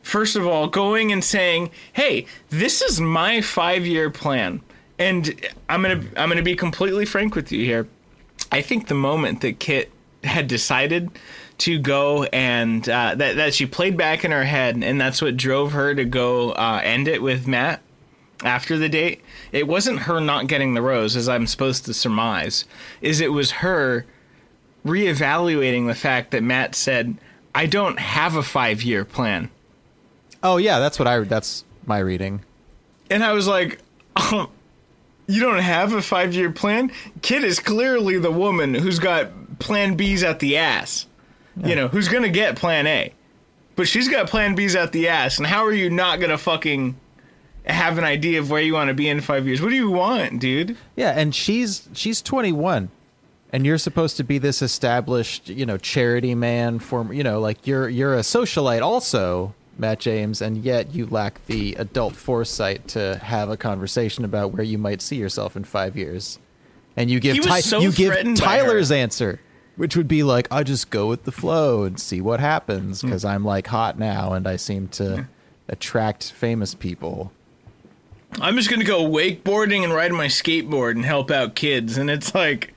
First of all, going and saying, "Hey, this is my five-year plan," and I'm gonna I'm gonna be completely frank with you here. I think the moment that Kit had decided to go and uh, that that she played back in her head, and that's what drove her to go uh, end it with Matt after the date. It wasn't her not getting the rose, as I'm supposed to surmise. Is it was her reevaluating the fact that Matt said, "I don't have a five year plan," Oh yeah, that's what I. That's my reading. and I was like. Oh, you don't have a five year plan? Kit is clearly the woman who's got plan B's at the ass. You know, who's gonna get plan A. But she's got plan B's at the ass, and how are you not gonna fucking have an idea of where you want to be in five years? What do you want, dude? Yeah, and she's she's 21, and you're supposed to be this established, you know, charity man. For you know, like you're you're a socialite also, Matt James, and yet you lack the adult foresight to have a conversation about where you might see yourself in five years. And you give Ty- so you give Tyler's answer, which would be like, I just go with the flow and see what Hmm. happens because I'm like hot now and I seem to attract famous people. I'm just gonna go wakeboarding and ride my skateboard and help out kids, and it's like,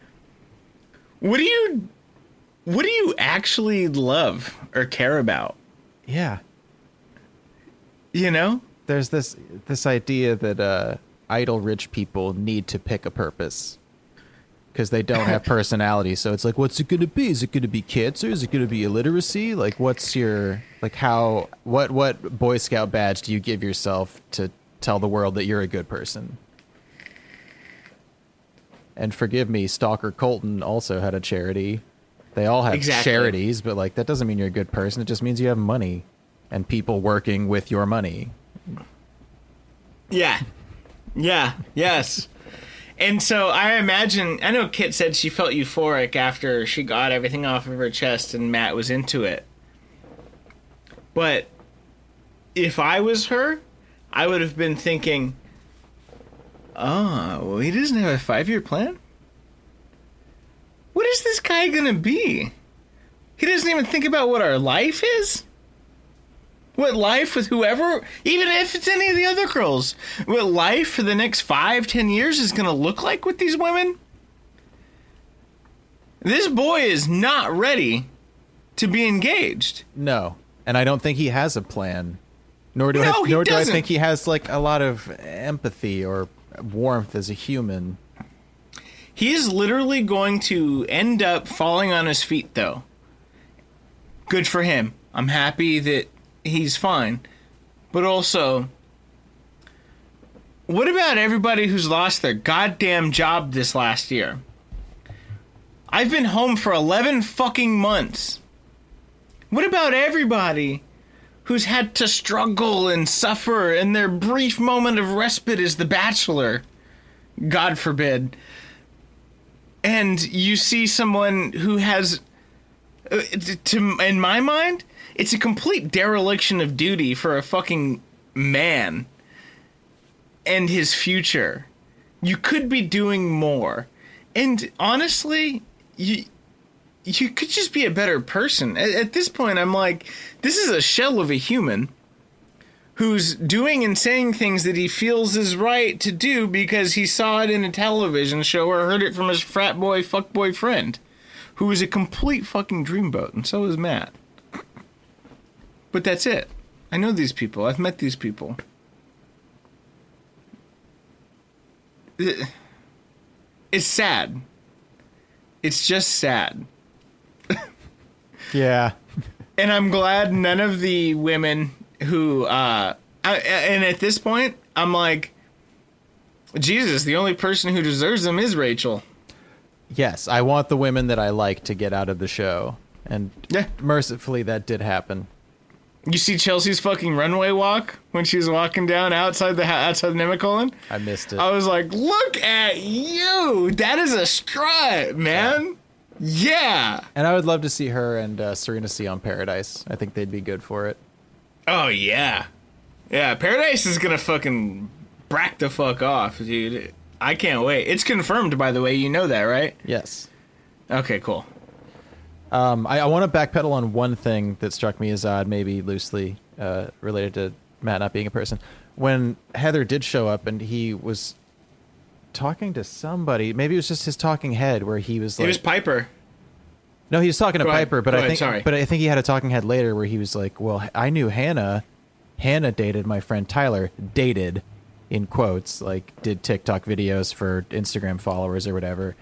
what do you, what do you actually love or care about? Yeah. You know? there's this this idea that uh, idle rich people need to pick a purpose because they don't have personality. So it's like, what's it going to be? Is it going to be cancer? Is it going to be illiteracy? Like, what's your like how what what Boy Scout badge do you give yourself to tell the world that you're a good person? And forgive me, Stalker Colton also had a charity. They all have Exactly. charities, but like that doesn't mean you're a good person. It just means you have money and people working with your money. Yeah. Yeah. Yes. And so I imagine I know Kit said she felt euphoric after she got everything off of her chest and Matt was into it. But if I was her, I would have been thinking, "Oh, well, he doesn't have a 5-year plan? What is this guy going to be? He doesn't even think about what our life is?" What life with whoever, even if it's any of the other girls, what life for the next five, ten years is going to look like with these women? This boy is not ready to be engaged. No, and I don't think he has a plan. Nor do No, I, nor do I think he has like a lot of empathy or warmth as a human. He is literally going to end up falling on his feet, though. Good for him. I'm happy that he's fine. But also, what about everybody who's lost their goddamn job this last year? I've been home for 11 fucking months. What about everybody who's had to struggle and suffer, and their brief moment of respite is The Bachelor. God forbid. And you see someone who has, uh, to in my mind, it's a complete dereliction of duty for a fucking man and his future. You could be doing more. And honestly, you you could just be a better person. At, at, this point, I'm like, this is a shell of a human who's doing and saying things that he feels is right to do because he saw it in a television show or heard it from his frat boy, fuckboy friend, who is a complete fucking dreamboat, and so is Matt. But that's it. I know these people. I've met these people. It's sad. It's just sad. yeah. And I'm glad none of the women who, uh, I, and at this point, I'm like, Jesus, the only person who deserves them is Rachel. Yes, I want the women that I like to get out of the show. And yeah. mercifully, that did happen. You see Chelsea's fucking runway walk when she was walking down outside the outside the Nemacolin? I missed it. I was like, "Look at you! That is a strut, man." Yeah. yeah. And I would love to see her and uh, Serena C on Paradise. I think they'd be good for it. Oh yeah, yeah. Paradise is gonna fucking brack the fuck off, dude. I can't wait. It's confirmed, by the way. You know that, right? Yes. Okay, cool. Um, I, I want to backpedal on one thing that struck me as odd, maybe loosely uh, related to Matt not being a person. When Heather did show up and he was talking to somebody, maybe it was just his talking head where he was like, "It was Piper." No, he was talking to Go ahead. Piper, but Go I ahead, think, sorry. but I think he had a talking head later where he was like, "Well, I knew Hannah. Hannah dated my friend Tyler. Dated, in quotes, like did TikTok videos for Instagram followers or whatever."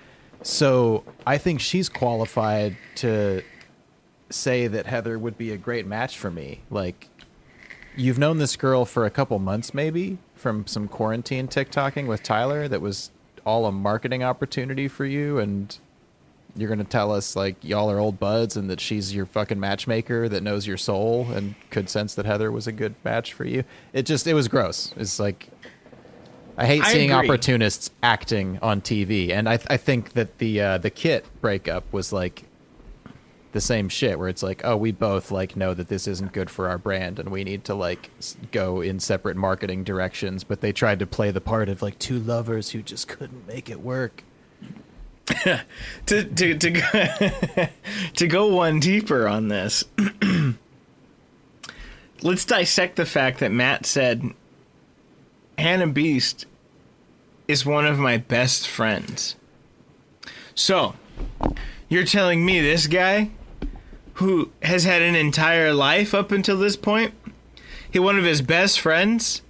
So I think she's qualified to say that Heather would be a great match for me. Like, you've known this girl for a couple months, maybe from some quarantine TikToking with Tyler. That was all a marketing opportunity for you, and you're gonna tell us like y'all are old buds and that she's your fucking matchmaker that knows your soul and could sense that Heather was a good match for you. It just it was gross. It's like I hate I seeing agree. opportunists acting on TV, and I I think that the uh, the Kit breakup was like the same shit where it's like oh we both like know that this isn't good for our brand and we need to like s- go in separate marketing directions but they tried to play the part of like two lovers who just couldn't make it work to to to go, to go one deeper on this. let's dissect the fact that Matt said Hannah Beast is one of my best friends. So, you're telling me this guy who has had an entire life up until this point, he one of his best friends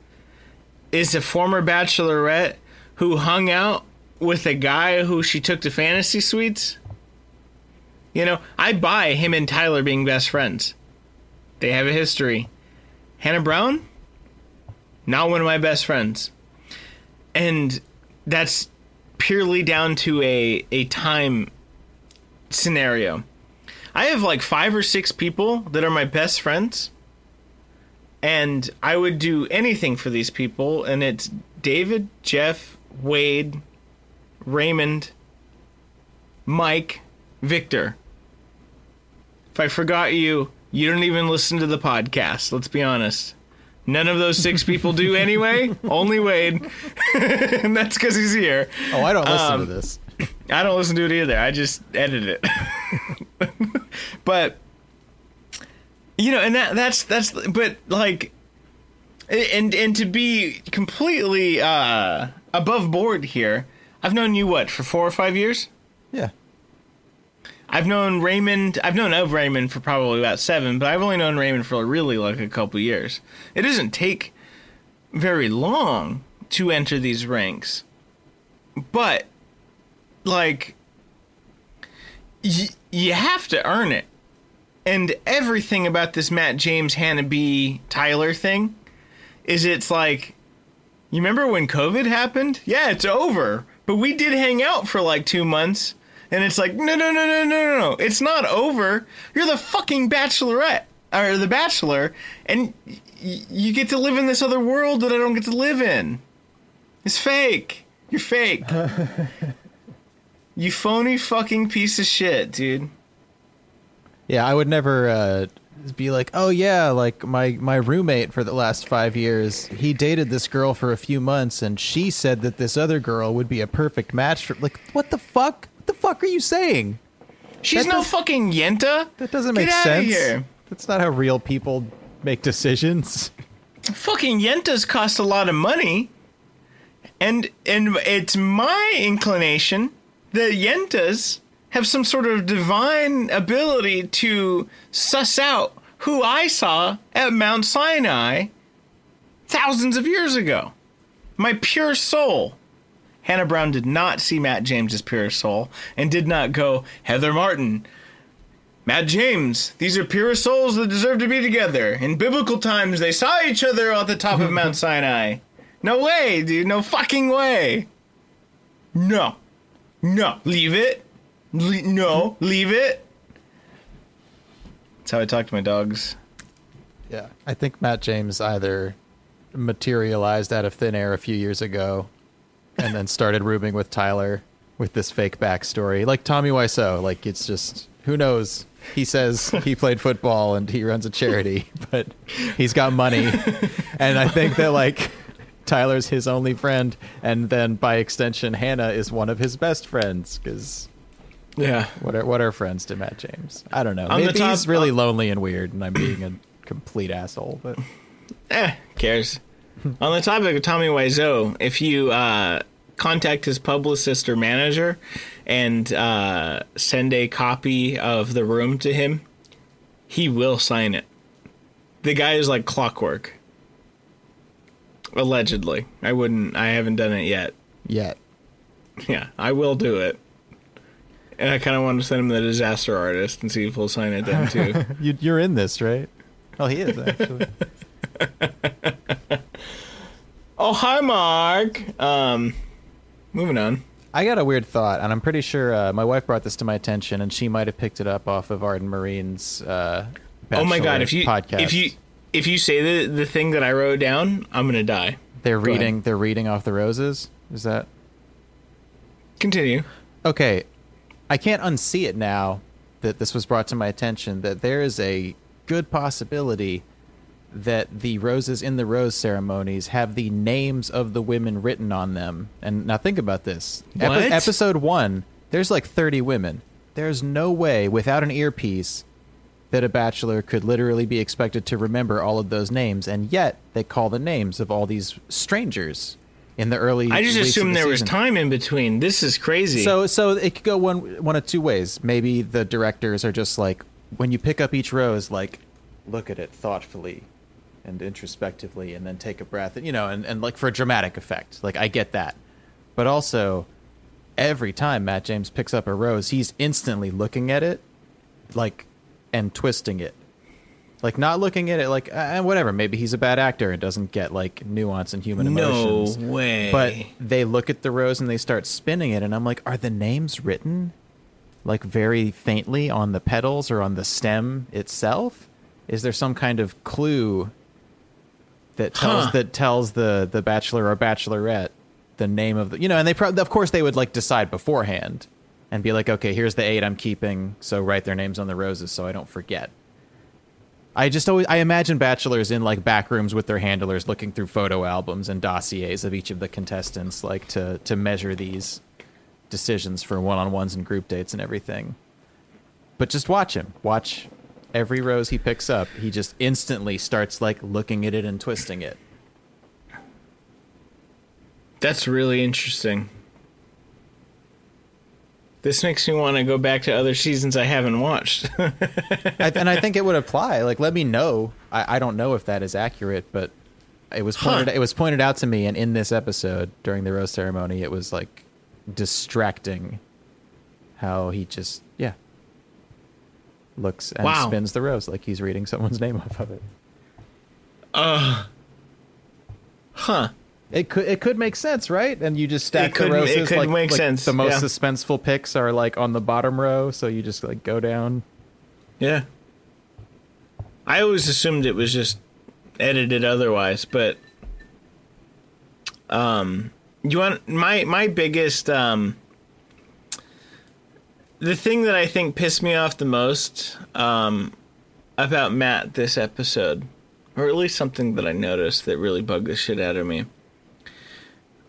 is a former bachelorette who hung out with a guy who she took to fantasy suites? You know, I buy him and Tyler being best friends. They have a history. Hannah Brown? Not one of my best friends. And that's purely down to a, a time scenario. I have like five or six people that are my best friends. And I would do anything for these people. And it's David, Jeff, Wade, Raymond, Mike, Victor. If I forgot you, you don't even listen to the podcast. Let's be honest. None of those six people do anyway. Only Wade, and that's because he's here. oh I don't listen Um, to this I don't listen to it either. I just edit it. but you know, and that that's that's but like and and to be completely uh above board here, I've known you what for 4 or 5 years? yeah I've known Raymond. I've known of Raymond for probably about seven, but I've only known Raymond for really like a couple years. It doesn't take very long to enter these ranks, but like y- you have to earn it. And everything about this Matt James Hannah B Tyler thing is it's like you remember when COVID happened? Yeah, it's over. But we did hang out for like two months. And it's like, no, no, no, no, no, no, no. It's not over. You're the fucking bachelorette. or The Bachelor, and y- you get to live in this other world that I don't get to live in. It's fake. You're fake. you phony fucking piece of shit, dude. Yeah, I would never uh, be like, oh yeah, like my my roommate for the last five years, he dated this girl for a few months, and she said that this other girl would be a perfect match for. Like, what the fuck? What the fuck are you saying? She's That no does- fucking Yenta. That doesn't make Get make outta sense. here. That's not how real people make decisions. fucking yentas cost a lot of money and and it's my inclination that yentas have some sort of divine ability to suss out who I saw at Mount Sinai thousands of years ago. My pure soul. Hannah Brown did not see Matt James's pure soul and did not go, Heather Martin, Matt James, these are pure souls that deserve to be together. In biblical times, they saw each other at the top of Mount Sinai. No way, dude. No fucking way. No. No. Leave it. Le- no. Leave it. That's how I talk to my dogs. Yeah, I think Matt James either materialized out of thin air a few years ago, and then started rooming with Tyler with this fake backstory, like Tommy Wiseau. Like it's just who knows. He says he played football and he runs a charity, but he's got money, and I think that like Tyler's his only friend, and then by extension, Hannah is one of his best friends because. Yeah. What are what are friends to Matt James? I don't know. On Maybe top- he's really lonely and weird, and I'm being a complete asshole. But Eh, cares. On the topic of Tommy Wiseau, if you uh, contact his publicist or manager and uh, send a copy of the room to him, he will sign it. The guy is like clockwork. Allegedly. I wouldn't, I haven't done it yet. yet, Yeah, I will do it. And I kind of want to send him the disaster artist and see if he'll sign it then too. you, you're in this, right? Oh, he is actually. oh, hi, Mark. Um, moving on. I got a weird thought, and I'm pretty sure uh, my wife brought this to my attention, and she might have picked it up off of Arden Marine's. Uh, oh my god! If you podcast. if you if you say the the thing that I wrote down, I'm gonna die. they're go ahead. reading, they're reading off the roses. Is that Continue. okay? I can't unsee it now that this was brought to my attention. That there is a good possibility that the roses in the rose ceremonies have the names of the women written on them. And now think about this. Epi- episode one, there's like 30 women. There's no way without an earpiece that a bachelor could literally be expected to remember all of those names. And yet they call the names of all these strangers in the early. I just assumed the there was time in between. This is crazy. So so it could go one one of two ways. Maybe the directors are just like when you pick up each rose, like look at it thoughtfully and introspectively, and then take a breath, and you know, and, and like for a dramatic effect. Like I get that, but also every time Matt James picks up a rose, he's instantly looking at it, like and twisting it. Like not looking at it like uh, whatever. Maybe he's a bad actor and doesn't get like nuance and human emotions no way. But they look at the rose and they start spinning it, and I'm like, are the names written like very faintly on the petals or on the stem itself? Is there some kind of clue that tells Huh. that tells the the bachelor or bachelorette the name of the you know? And they pro- of course they would like decide beforehand and be like, okay, here's the eight I'm keeping, so write their names on the roses so I don't forget. I just always I imagine bachelors in like back rooms with their handlers looking through photo albums and dossiers of each of the contestants like to to measure these decisions for one-on-ones and group dates and everything. But just watch him. Watch every rose he picks up. He just instantly starts like looking at it and twisting it. That's really interesting. This makes me want to go back to other seasons I haven't watched. And I think it would apply. Like, let me know. I, I don't know if that is accurate, but it was pointed. Huh. It was pointed out to me, and in this episode during the rose ceremony, it was like distracting how he just looks and Wow. spins the rose like he's reading someone's name off of it. Uh. Huh. It could it could make sense, right? And you just stack It could- the it could like, make like sense, The most yeah. suspenseful picks are like on the bottom row, so you just like go down. Yeah. I always assumed it was just edited otherwise, but um, you want my my biggest um, the thing that I think pissed me off the most um, about Matt this episode, or at least something that I noticed that really bugged the shit out of me,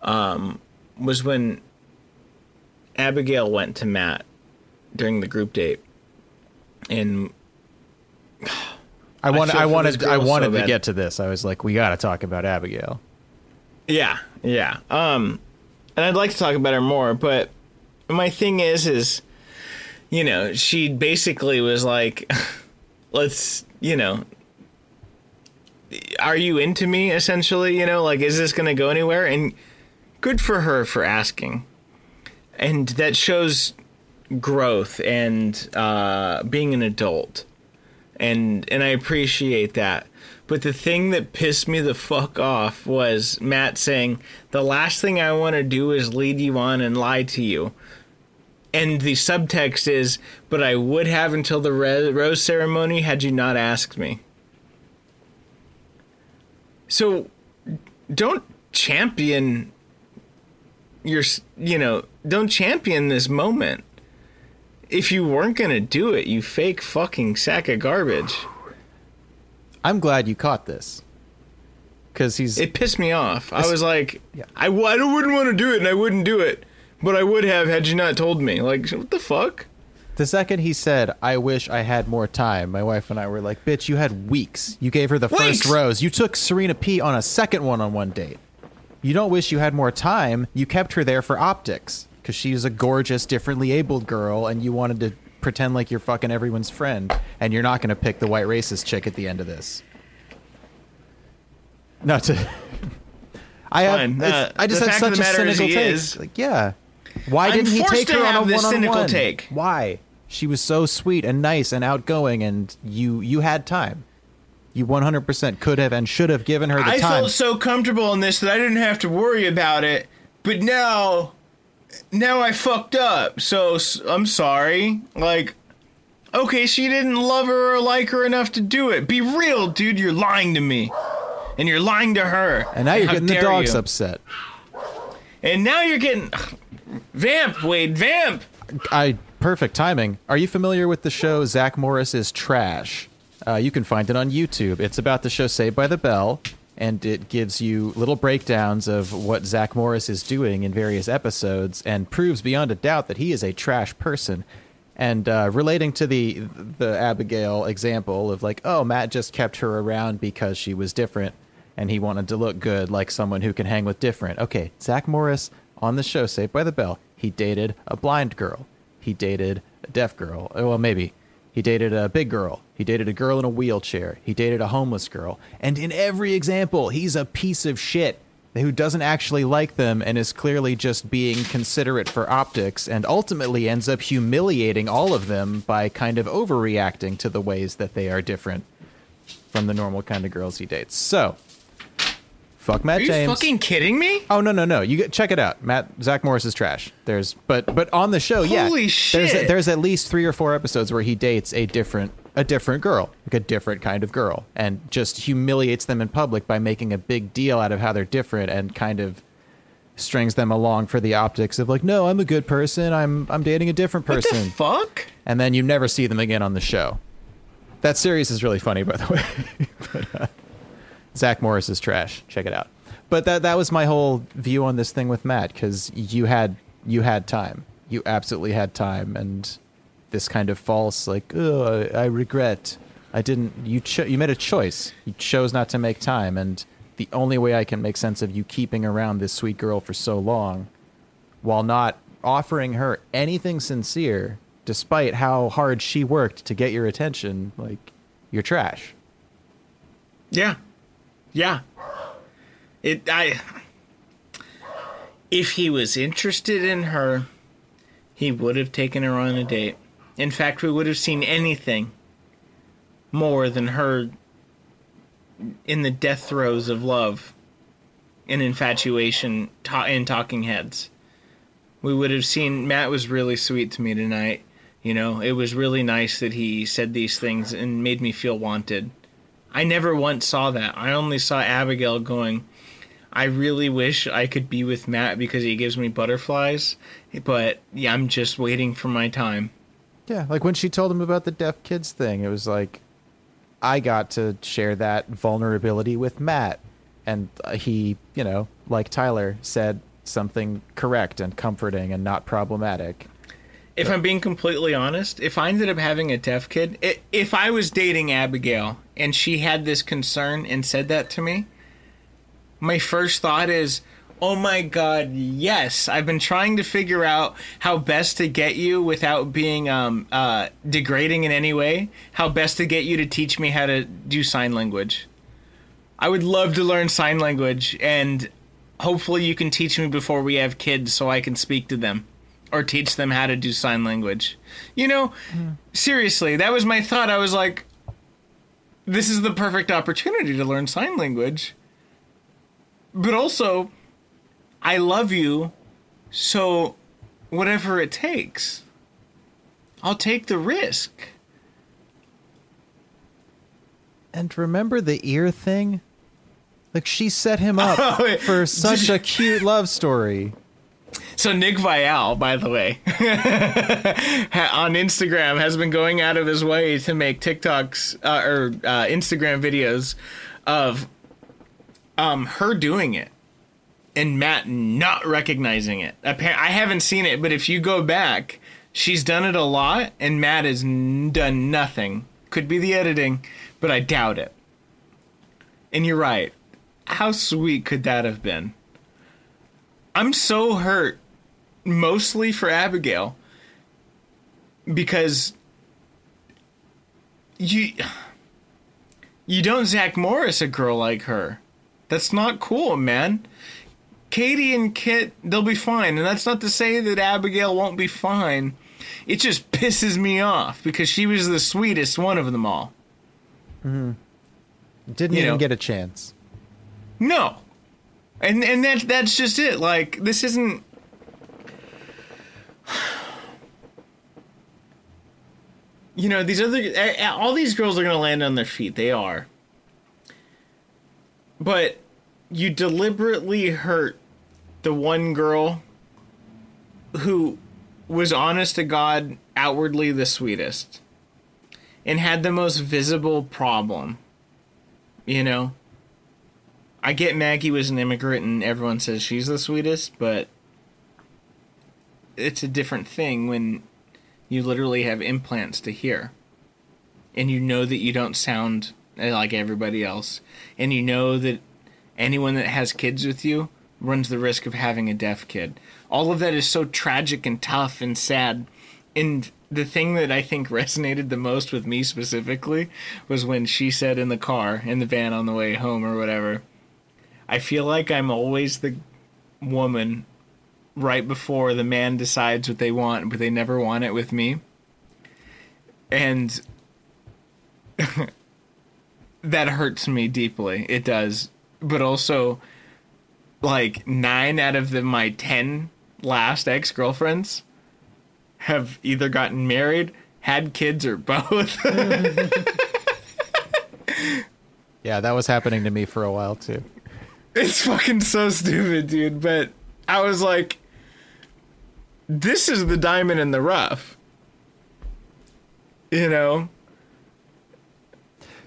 um, was when Abigail went to Matt during the group date, and I wanted, feel I, wanted, I girl so to get to this. I was like, we got to talk about Abigail. Yeah, yeah. Um, and I'd like to talk about her more, but my thing is, is you know, she basically was like, "Let's, you know, are you into me?" Essentially, you know, like, is this going to go anywhere? And good for her for asking, and that shows growth and uh, being an adult, and and I appreciate that. But the thing that pissed me the fuck off was Matt saying, "The last thing I want to do is lead you on and lie to you." And the subtext is, "But I would have until the re- rose ceremony had you not asked me." So, don't champion your, you know, don't champion this moment. If you weren't gonna do it, you fake fucking sack of garbage. I'm glad you caught this. Because he's. It pissed me off. I was like, Yeah. I, I wouldn't want to do it, and I wouldn't do it, but I would have had you not told me. Like, what the fuck? The second he said, I wish I had more time, my wife and I were like, bitch, you had weeks. You gave her the Weeks! first rose. You took Serena P on a second one on one date. You don't wish you had more time. You kept her there for optics because she's a gorgeous, differently abled girl and you wanted to pretend like you're fucking everyone's friend and you're not going to pick the white racist chick at the end of this. Not to. I have. Fine. it's- Uh, I just the have fact of such the a matter is cynical he take. is. Like, yeah. Why I'm didn't he take her on a this one-on-one? cynical take. Why? She was so sweet and nice and outgoing, and you you had time. You 100% could have and should have given her the I time. I felt so comfortable in this that I didn't have to worry about it, but now, now I fucked up. So I'm sorry. Like, okay, she didn't love her or like her enough to do it. Be real, dude. You're lying to me, and you're lying to her. and now you're How getting the dogs you. upset. And now you're getting vamp, Wade, vamp. I perfect timing. Are you familiar with the show Zach Morris is Trash? Uh, you can find it on YouTube. It's about the show Saved by the Bell, and it gives you little breakdowns of what Zach Morris is doing in various episodes, and proves beyond a doubt that he is a trash person. And uh, relating to the the Abigail example of like, oh, Matt just kept her around because she was different, and he wanted to look good like someone who can hang with different. Okay, Zach Morris on the show Saved by the Bell, he dated a blind girl. He dated a deaf girl. Uh, Well, maybe. He dated a big girl. He dated a girl in a wheelchair. He dated a homeless girl. And in every example, he's a piece of shit who doesn't actually like them and is clearly just being considerate for optics and ultimately ends up humiliating all of them by kind of overreacting to the ways that they are different from the normal kind of girls he dates. So, fuck Matt Are you James. fucking kidding me? Oh no no no! You get, check it out. Matt Zach Morris is trash. There's but but on the show, yeah, Holy There's shit. there's at least three or four episodes where he dates a different a different girl, like a different kind of girl, and just humiliates them in public by making a big deal out of how they're different and kind of strings them along for the optics of like, no, I'm a good person. I'm I'm dating a different What person, the fuck? and then you never see them again on the show. That series is really funny, by the way. but, uh, Zach Morris is trash. Check it out. But that that was my whole view on this thing with Matt because you had you had time. You absolutely had time, and this kind of false like, I, I regret. I didn't. You cho- you made a choice. You chose not to make time, and the only way I can make sense of you keeping around this sweet girl for so long, while not offering her anything sincere, despite how hard she worked to get your attention, like you're trash. Yeah. Yeah. It I if he was interested in her, he would have taken her on a date. In fact, we would have seen anything more than her in the death throes of love and infatuation ta- in Talking Heads. We would have seen Matt was really sweet to me tonight. You know, it was really nice that he said these things and made me feel wanted I never once saw that. I only saw Abigail going, I really wish I could be with Matt because he gives me butterflies, but yeah, I'm just waiting for my time. Yeah, like when she told him about the deaf kids thing, it was like I got to share that vulnerability with Matt, and uh, he, you know, like Tyler said something correct and comforting and not problematic. If I'm being completely honest, if I ended up having a deaf kid, if I was dating Abigail and she had this concern and said that to me, my first thought is, oh my god, yes! I've been trying to figure out how best to get you without being um, uh, degrading in any way. How best to get you to teach me how to do sign language. I would love to learn sign language, and hopefully, you can teach me before we have kids so I can speak to them or teach them how to do sign language. You know, mm. seriously, that was my thought. I was like, this is the perfect opportunity to learn sign language. But also, I love you, so whatever it takes, I'll take the risk. And remember the ear thing? Like she set him up oh, for such a cute love story. So Nick Viall, by the way, on Instagram has been going out of his way to make TikToks uh, or uh, Instagram videos of um, her doing it and Matt not recognizing it. I haven't seen it, but if you go back, she's done it a lot, and Matt has done nothing. Could be the editing, but I doubt it. And you're right. How sweet could that have been? I'm so hurt mostly for Abigail because you you don't Zach Morris a girl like her. That's not cool, man. Katie and Kit, they'll be fine, and that's not to say that Abigail won't be fine. It just pisses me off because she was the sweetest one of them all. Mm-hmm. Didn't you even know, get a chance. No, and and that that's just it. Like this isn't you know these other eh, eh, all these girls are going to land on their feet. They are. But you deliberately hurt the one girl who was honest to god outwardly the sweetest and had the most visible problem you know? I get maggie was an immigrant and everyone says she's the sweetest but it's a different thing when you literally have implants to hear. And you know that you don't sound like everybody else. And you know that anyone that has kids with you runs the risk of having a deaf kid. All of that is so tragic and tough and sad. And the thing that i think resonated the most with me specifically was when she said in the car in the van on the way home or whatever i feel like i'm always the woman right before the man decides what they want, but they never want it with me. And that hurts me deeply. It does. But also, like, nine out of the, my 10 last ex girlfriends have either gotten married, had kids, or both. yeah, that was happening to me for a while, too. It's fucking so stupid, dude. But I was like, this is the diamond in the rough. You know.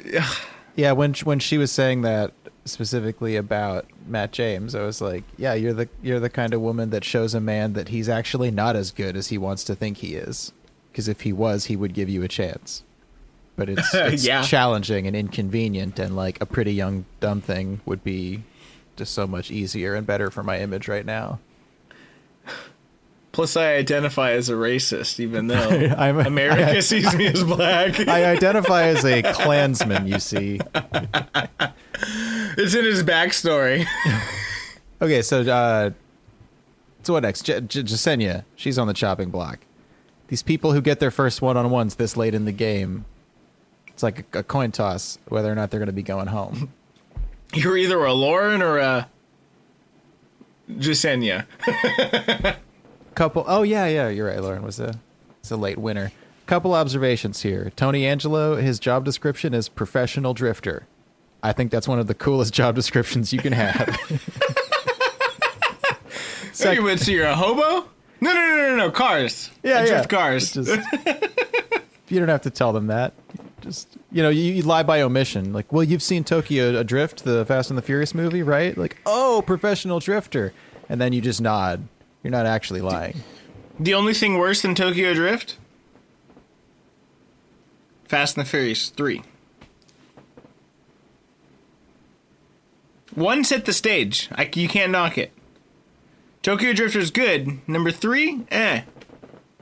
yeah, Yeah, when when she was saying that specifically about Matt James, I was like, yeah, you're the you're the kind of woman that shows a man that he's actually not as good as he wants to think he is. Because if he was, he would give you a chance. But it's, it's yeah. challenging and inconvenient, and like a pretty young dumb thing would be just so much easier and better for my image right now. Plus, I identify as a racist, even though I'm, America I, sees me as black. I identify as a Klansman. You see, it's in his backstory. okay, so uh, so what next? J- J- she's on the chopping block. These people who get their first one-on-ones this late in the game, it's like a, a coin toss whether or not they're going to be going home. You're either a Lauren or a Jessenia couple. Oh yeah, yeah, you're right. Lauren was a, it's a late winner. Couple observations here. Tony Angelo, his job description is professional drifter. I think that's one of the coolest job descriptions you can have. So you went, you're a hobo? No, no, no, no, no, cars. Yeah, I yeah. cars. Just, you don't have to tell them that. Just you know, you, you lie by omission. Like, well, you've seen Tokyo Drift, the Fast and the Furious movie, right? Like, oh, professional drifter, and then you just nod. You're not actually lying. the only thing worse than Tokyo Drift? Fast and the Furious 3. One set the stage. I, you can't knock it. Tokyo Drifter's good. Number three, eh.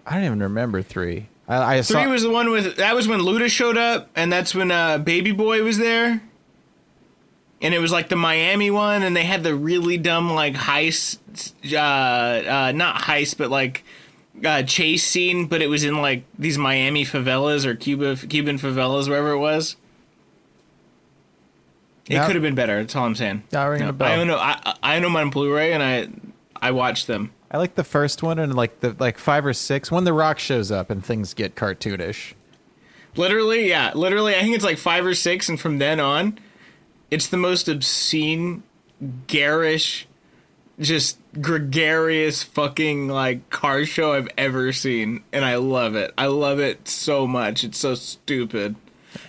I don't even remember three. I, I Three saw. was the one with that was when Luda showed up, and that's when uh, Baby Boy was there. And it was like the Miami one, and they had the really dumb like heist, uh, uh, not heist, but like uh, chase scene. But it was in like these Miami favelas or Cuba Cuban favelas, wherever it was. It Now- could have been better. That's all I'm saying. A bell. I own them. I, I own them on Blu-ray, and I I watched them. I like the first one and like the like five or six when the Rock shows up and things get cartoonish. Literally, yeah. Literally, I think it's like five or six, and from then on, it's the most obscene, garish, just gregarious fucking like car show I've ever seen, and I love it. I love it so much. It's so stupid.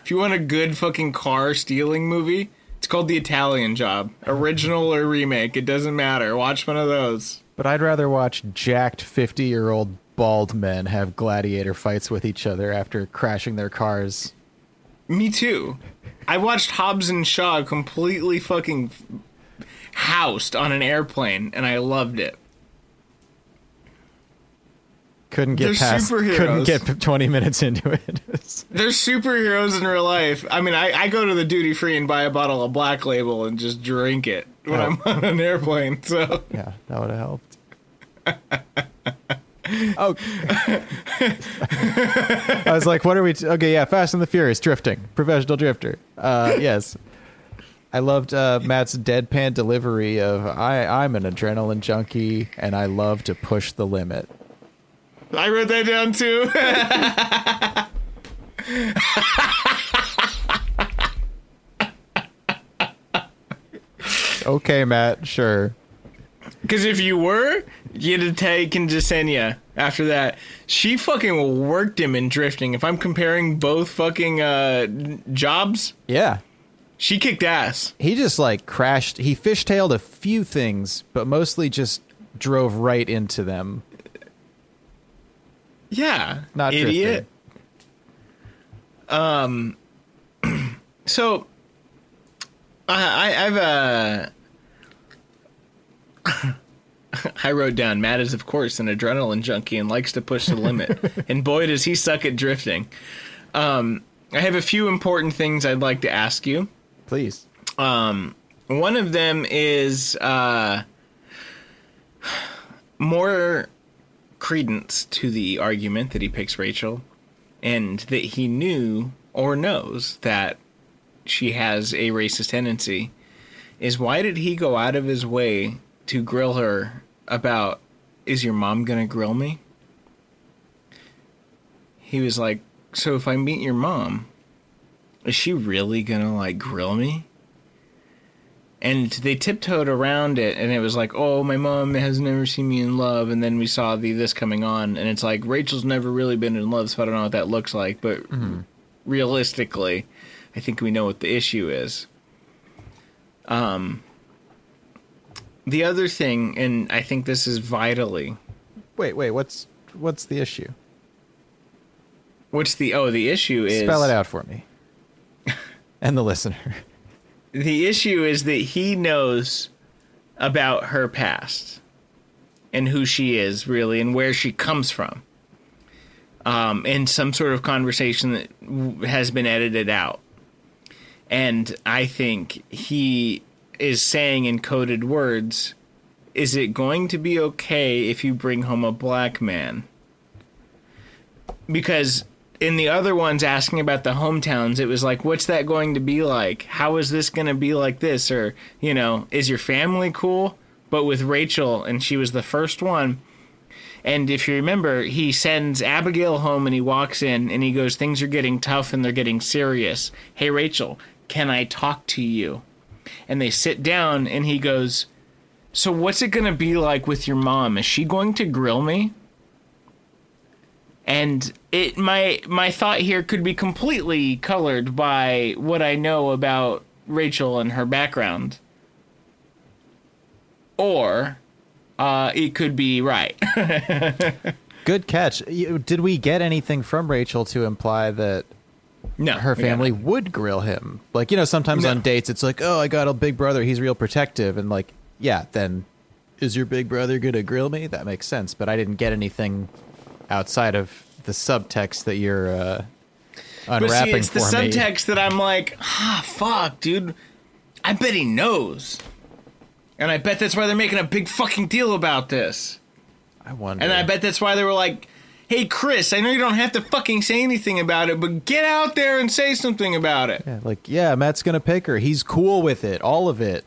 If you want a good fucking car stealing movie, it's called The Italian Job. Original or remake, it doesn't matter. Watch one of those. But I'd rather watch jacked fifty year old bald men have gladiator fights with each other after crashing their cars. Me too. I watched Hobbs and Shaw completely fucking housed on an airplane, and I loved it. Couldn't get They're past. superheroes. Couldn't get twenty minutes into it. They're superheroes in real life. I mean, I, I go to the duty free and buy a bottle of Black Label and just drink it when Oh. I'm on an airplane. So yeah, that would have helped. Oh, I was like, "What are we?" T- okay, yeah, Fast and the Furious, drifting, professional drifter. Uh, yes, I loved uh, Matt's deadpan delivery of "I I'm an adrenaline junkie and I love to push the limit." I wrote that down too. Okay, Matt, sure. Because if you were, you'd have taken Jessenia after that. She fucking worked him in drifting. If I'm comparing both fucking uh, jobs, Yeah, she kicked ass. he just like crashed. He fishtailed a few things, but mostly just drove right into them. Yeah, Not idiot. drifting. So, I, I I've uh, I wrote down Matt is of course an adrenaline junkie and likes to push the limit, and boy does he suck at drifting. Um, I have a few important things I'd like to ask you. Please. One of them is uh, more credence to the argument that he picks Rachael, and that he knew or knows that she has a racist tendency. Is why did he go out of his way to grill her about, is your mom gonna grill me? He was like, so if I meet your mom, is she really gonna like grill me? and they tiptoed around it and it was like oh my mom has never seen me in love and then we saw the this coming on and it's like rachael's never really been in love so i don't know what that looks like but realistically i think we know what the issue is um the other thing and i think this is vitally Wait, wait. What's what's the issue? what's the oh the issue is Spell it out for me. and the listener. the issue is that he knows about her past and who she is really and where she comes from um, in some sort of conversation that w- has been edited out and i think he is saying in coded words is it going to be okay if you bring home a black man? Because in the other ones asking about the hometowns it was like what's that going to be like? How is this going to be like this? Or you know is your family cool? But with rachael and she was the first one. And if you remember he sends abigail home and he walks in and he goes things are getting tough and they're getting serious. Hey rachael Can I talk to you? And they sit down, and he goes, So, what's it going to be like with your mom? Is she going to grill me? And it my my thought here could be completely colored by what I know about Rachael and her background. Or uh, it could be right. Good catch. Did we get anything from Rachael to imply that no, her family it. would grill him? Like, you know, sometimes No. on dates it's like, "Oh, I got a big brother, he's real protective." And like, yeah, then is your big brother going to grill me? That makes sense, but I didn't get anything outside of the subtext that you're uh But unwrapping see, it's the me. subtext that I'm like, ah, fuck, dude. I bet he knows. And I bet that's why they're making a big fucking deal about this. I wonder. And I bet that's why they were like, hey, Chris, I know you don't have to fucking say anything about it, but get out there and say something about it. Yeah, like, yeah, Matt's going to pick her. He's cool with it. All of it.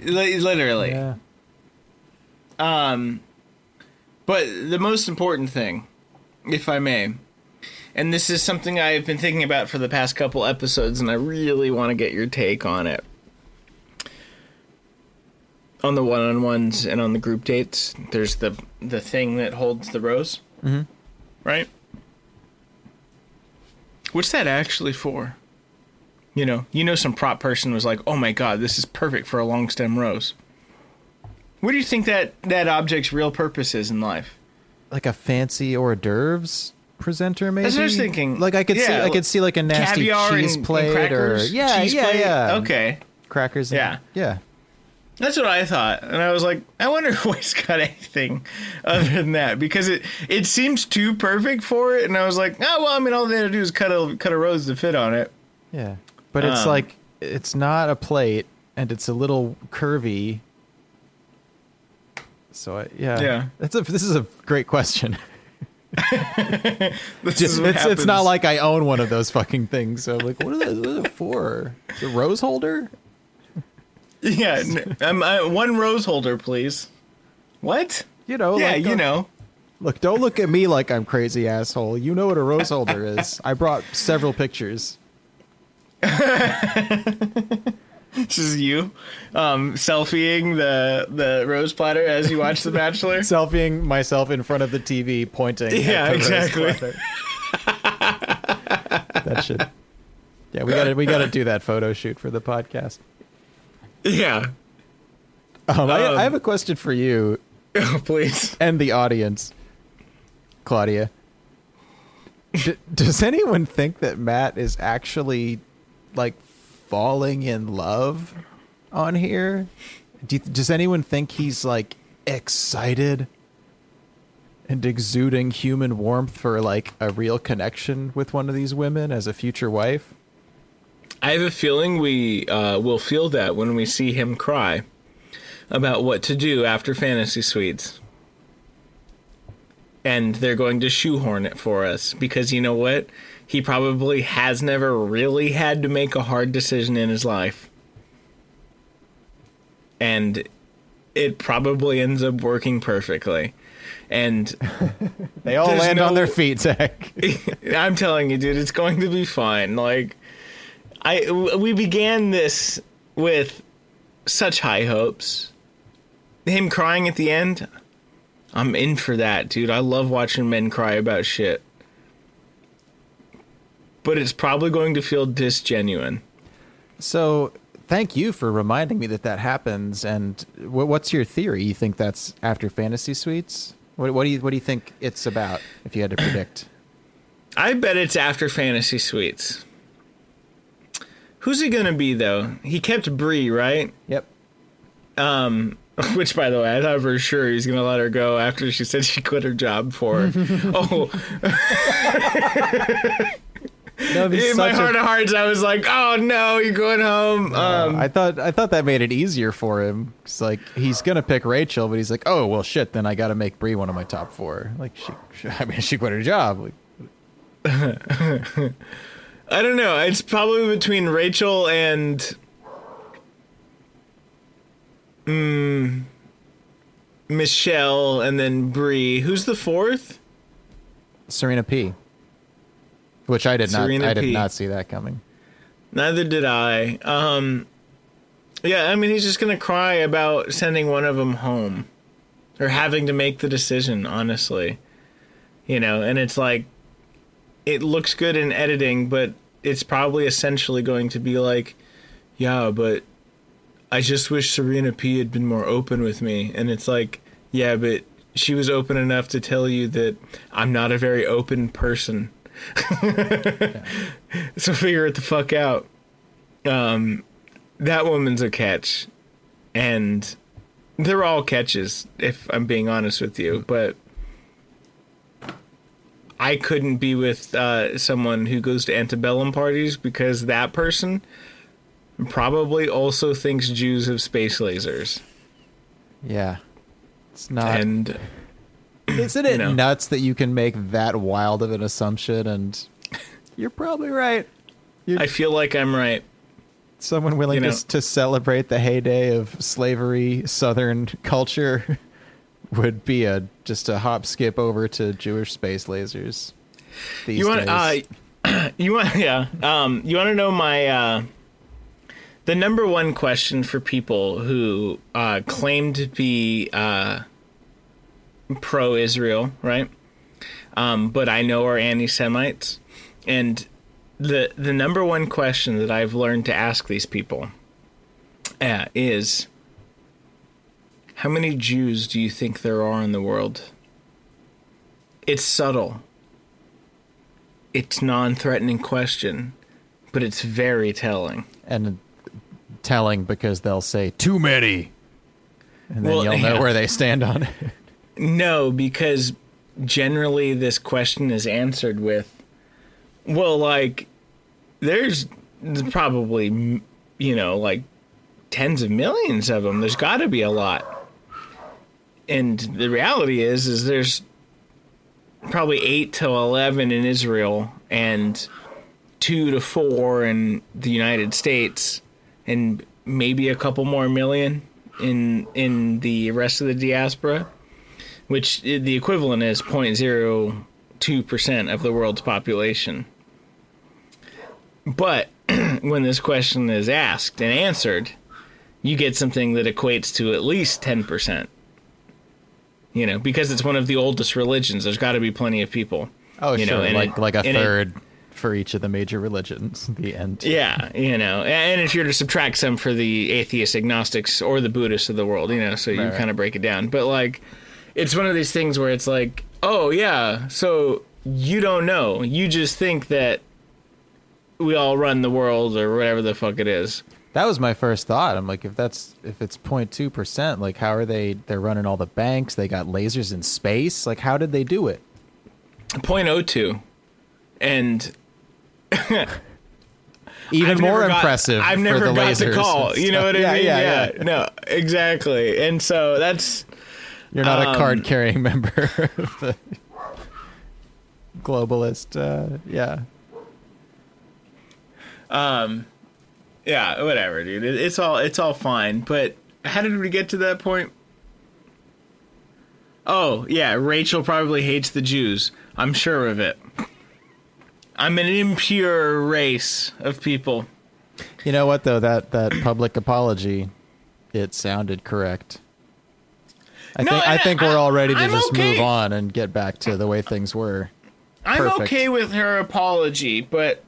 Literally. Yeah. Um, but the most important thing, if I may, and this is something I've been thinking about for the past couple episodes, and I really want to get your take on it. On the one-on-ones and on the group dates, there's the the thing that holds the rose, mm-hmm. right? What's that actually for? You know, you know, some prop person was like, "Oh my god, this is perfect for a long stem rose." What do you think that that object's real purpose is in life? Like a fancy hors d'oeuvres presenter, maybe. That's what I was thinking. Like I could see, I could see like a nasty Caviar cheese and, plate and or yeah, cheese yeah, plate? yeah. Okay, Crackers. And, Yeah. yeah. That's what I thought, and I was like, I wonder if he's got anything other than that because it it seems too perfect for it, and I was like, oh well, I mean, all they had to do is cut a cut a rose to fit on it. Yeah, but it's Um, like it's not a plate, and it's a little curvy. So I, yeah, Yeah. That's a this is a great question. Just, it's it's not like I own one of those fucking things. So I'm like, what, are they, what is it for? A rose holder? yeah, n- um, uh, one rose holder, please. What? You know? yeah, like, you know. Look, don't look at me like I'm crazy, asshole. You know what a rose holder is. I brought several pictures. This is you, um, selfieing the the rose platter as you watch The Bachelor. Selfieing myself in front of the TV, pointing. at Yeah, the exactly. platter. that should. Yeah, we gotta we gotta do that photo shoot for the podcast. Yeah. Um, I, Um, I have a question for you Oh, please. and the audience, Claudia. D- does anyone think that Matt is actually like falling in love on here? Do you, does anyone think he's like excited and exuding human warmth for like a real connection with one of these women as a future wife? I have a feeling we uh, will feel that when we see him cry about what to do after Fantasy Suites. And they're going to shoehorn it for us because you know what? He probably has never really had to make a hard decision in his life. And it probably ends up working perfectly. And They all land on their feet, Zach. I'm telling you, dude, it's going to be fine. Like, I we began this with such high hopes. Him crying at the end, I'm in for that, dude. I love watching men cry about shit. But it's probably going to feel disgenuine. So, thank you for reminding me that that happens. And what's your theory? You think that's after Fantasy Suites? What, what do you What do you think it's about? If you had to predict, I bet it's after Fantasy Suites. Who's he gonna be though? He kept Bri, right? yep. Um, which, by the way, I thought for sure he was gonna let her go after she said she quit her job for. oh, be in my such a- heart of hearts, I was like, "Oh no, you're going home." Um, I thought I thought that made it easier for him. It's like he's gonna pick Rachael, but he's like, oh well, shit. Then I got to make Bri one of my top four. Like she, she I mean, she quit her job. Like, I don't know. It's probably between Rachael and. Mm, Michelle and then Bri. Who's the fourth? Serena P. Which I did Serena not. I did not see that coming. Neither did I. Um, yeah, I mean, he's just gonna cry about sending one of them home, or having to make the decision. Honestly, you know, and it's like, it looks good in editing, but it's probably essentially going to be like, yeah, but I just wish Serena P had been more open with me, and it's like, yeah, but she was open enough to tell you that I'm not a very open person. So figure it the fuck out. Um, that woman's a catch, and they're all catches. If I'm being honest with you, but I couldn't be with uh, someone who goes to antebellum parties because that person probably also thinks Jews have space lasers. Yeah. It's not. and isn't it you know. nuts that you can make that wild of an assumption? And you're probably right. I feel like I'm right. Someone willing You know. to, to celebrate the heyday of slavery, Southern culture, would be a just a hop skip over to Jewish space lasers. These You want uh, you want yeah. Um, you want to know my uh, the number one question for people who uh, claim to be uh, pro-Israel, right? Um, but I know are anti-Semites, and the the number one question that I've learned to ask these people uh, is, how many Jews do you think there are in the world? It's subtle it's non-threatening question, but it's very telling. and telling because they'll say too many, and then Well, you'll know yeah. where they stand on it. No, because generally this question is answered with, well, like, there's probably, you know, like tens of millions of them. There's got to be a lot. And the reality is, is there's probably eight to eleven in Israel and two to four in the United States, and maybe a couple more million in in the rest of the diaspora, which the equivalent is 0.02 percent of the world's population. But when this question is asked and answered, you get something that equates to at least ten percent. You know, because it's one of the oldest religions, there's got to be plenty of people. Oh, you sure, know, like it- like a and it- third for each of the major religions. The end. Yeah, you know, and if you're to subtract some for the atheists, agnostics or the Buddhists of the world, you know, so you right. kind of break it down. But like, it's one of these things where it's like, oh yeah, so you don't know, you just think that we all run the world or whatever the fuck it is. That was my first thought. I'm like, if that's if it's 02 percent, like how are they? They're running all the banks. They got lasers in space. Like, how did they do it? 0.02. and Even I've more never got- impressive. I've for never the got the call. You know what I yeah, mean? Yeah, yeah. No, exactly. And so that's You're not a Um, card carrying member of the globalist. Uh, yeah. Um, yeah, whatever, dude. It, it's all it's all fine. But how did we get to that point? Oh yeah, Rachael probably hates the Jews. I'm sure of it. I'm an impure race of people. You know what though? That that public apology, it sounded correct. I No, think I think I- we're all ready to I'm just okay. move on and get back to the way things were. I'm Perfect. okay with her apology, but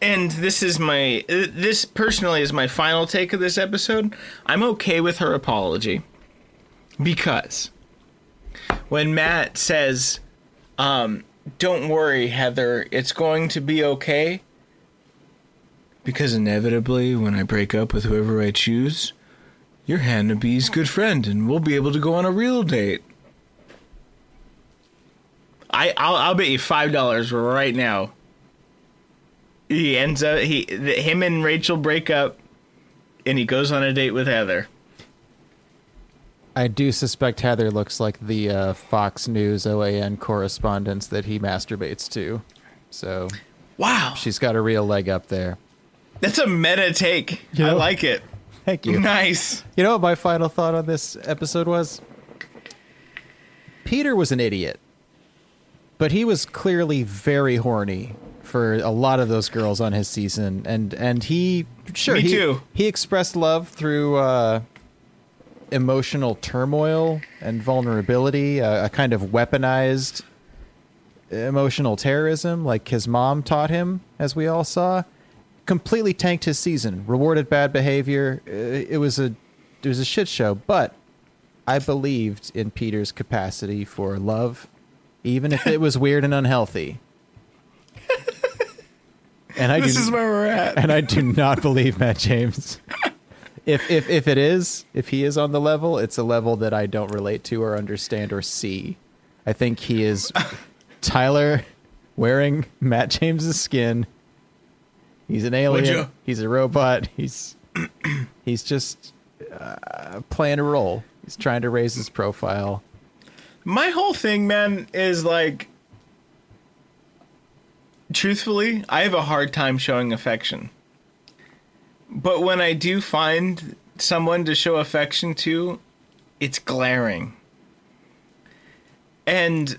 and this is my this personally is my final take of this episode. I'm okay with her apology because when Matt says, um, "Don't worry, Heather, it's going to be okay," because inevitably, when I break up with whoever I choose, you're Hannah B's good friend, and we'll be able to go on a real date. I I'll, I'll bet you five dollars right now. He ends up he th- him and Rachael break up, and he goes on a date with Heather. I do suspect Heather looks like the uh, Fox News OAN correspondence that he masturbates to. So Wow, she's got a real leg up there. that's a meta take. You I like it. Thank you. Nice. You know what my final thought on this episode was? Peter was an idiot, but he was clearly very horny for a lot of those girls on his season, and and he sure Me he, too. he expressed love through uh, emotional turmoil and vulnerability, uh, a kind of weaponized emotional terrorism, like his mom taught him, as we all saw. Completely tanked his season, rewarded bad behavior. It was a it was a shit show, but I believed in Peter's capacity for love, even if it was weird and unhealthy. And I This do, is where we're at. and I do not believe Matt James. If if if it is, if he is on the level, it's a level that I don't relate to or understand or see. I think he is Tyler wearing Matt James's skin. He's an alien. He's a robot. He's he's just uh, playing a role. He's trying to raise his profile. My whole thing, man, is like truthfully, I have a hard time showing affection. But when I do find someone to show affection to, it's glaring. And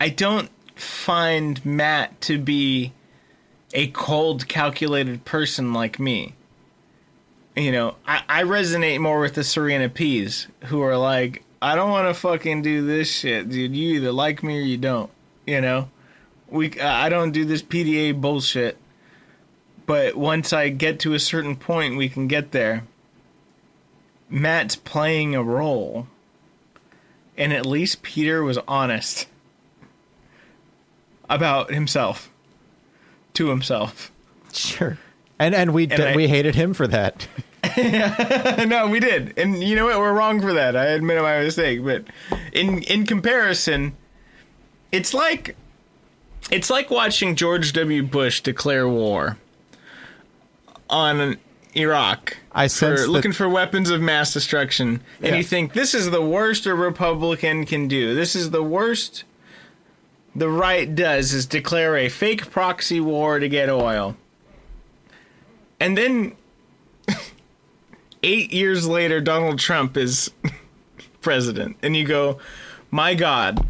I don't find Matt to be a cold, calculated person like me. You know, I, I resonate more with the Serena P's who are like, I don't want to fucking do this shit, dude. You either like me or you don't. You know, we I don't do this PDA bullshit. But once I get to a certain point, we can get there. Matt's playing a role, and at least Peter was honest about himself to himself. Sure. And and we And I- we hated him for that. no, we did, and you know what? We're wrong for that. I admit my mistake, but in in comparison, it's like it's like watching George W. Bush declare war on Iraq. I sense for that- looking for weapons of mass destruction, and Yeah. you think this is the worst a Republican can do. This is the worst the right does is declare a fake proxy war to get oil. And then eight years later, Donald Trump is president. And you go, my God,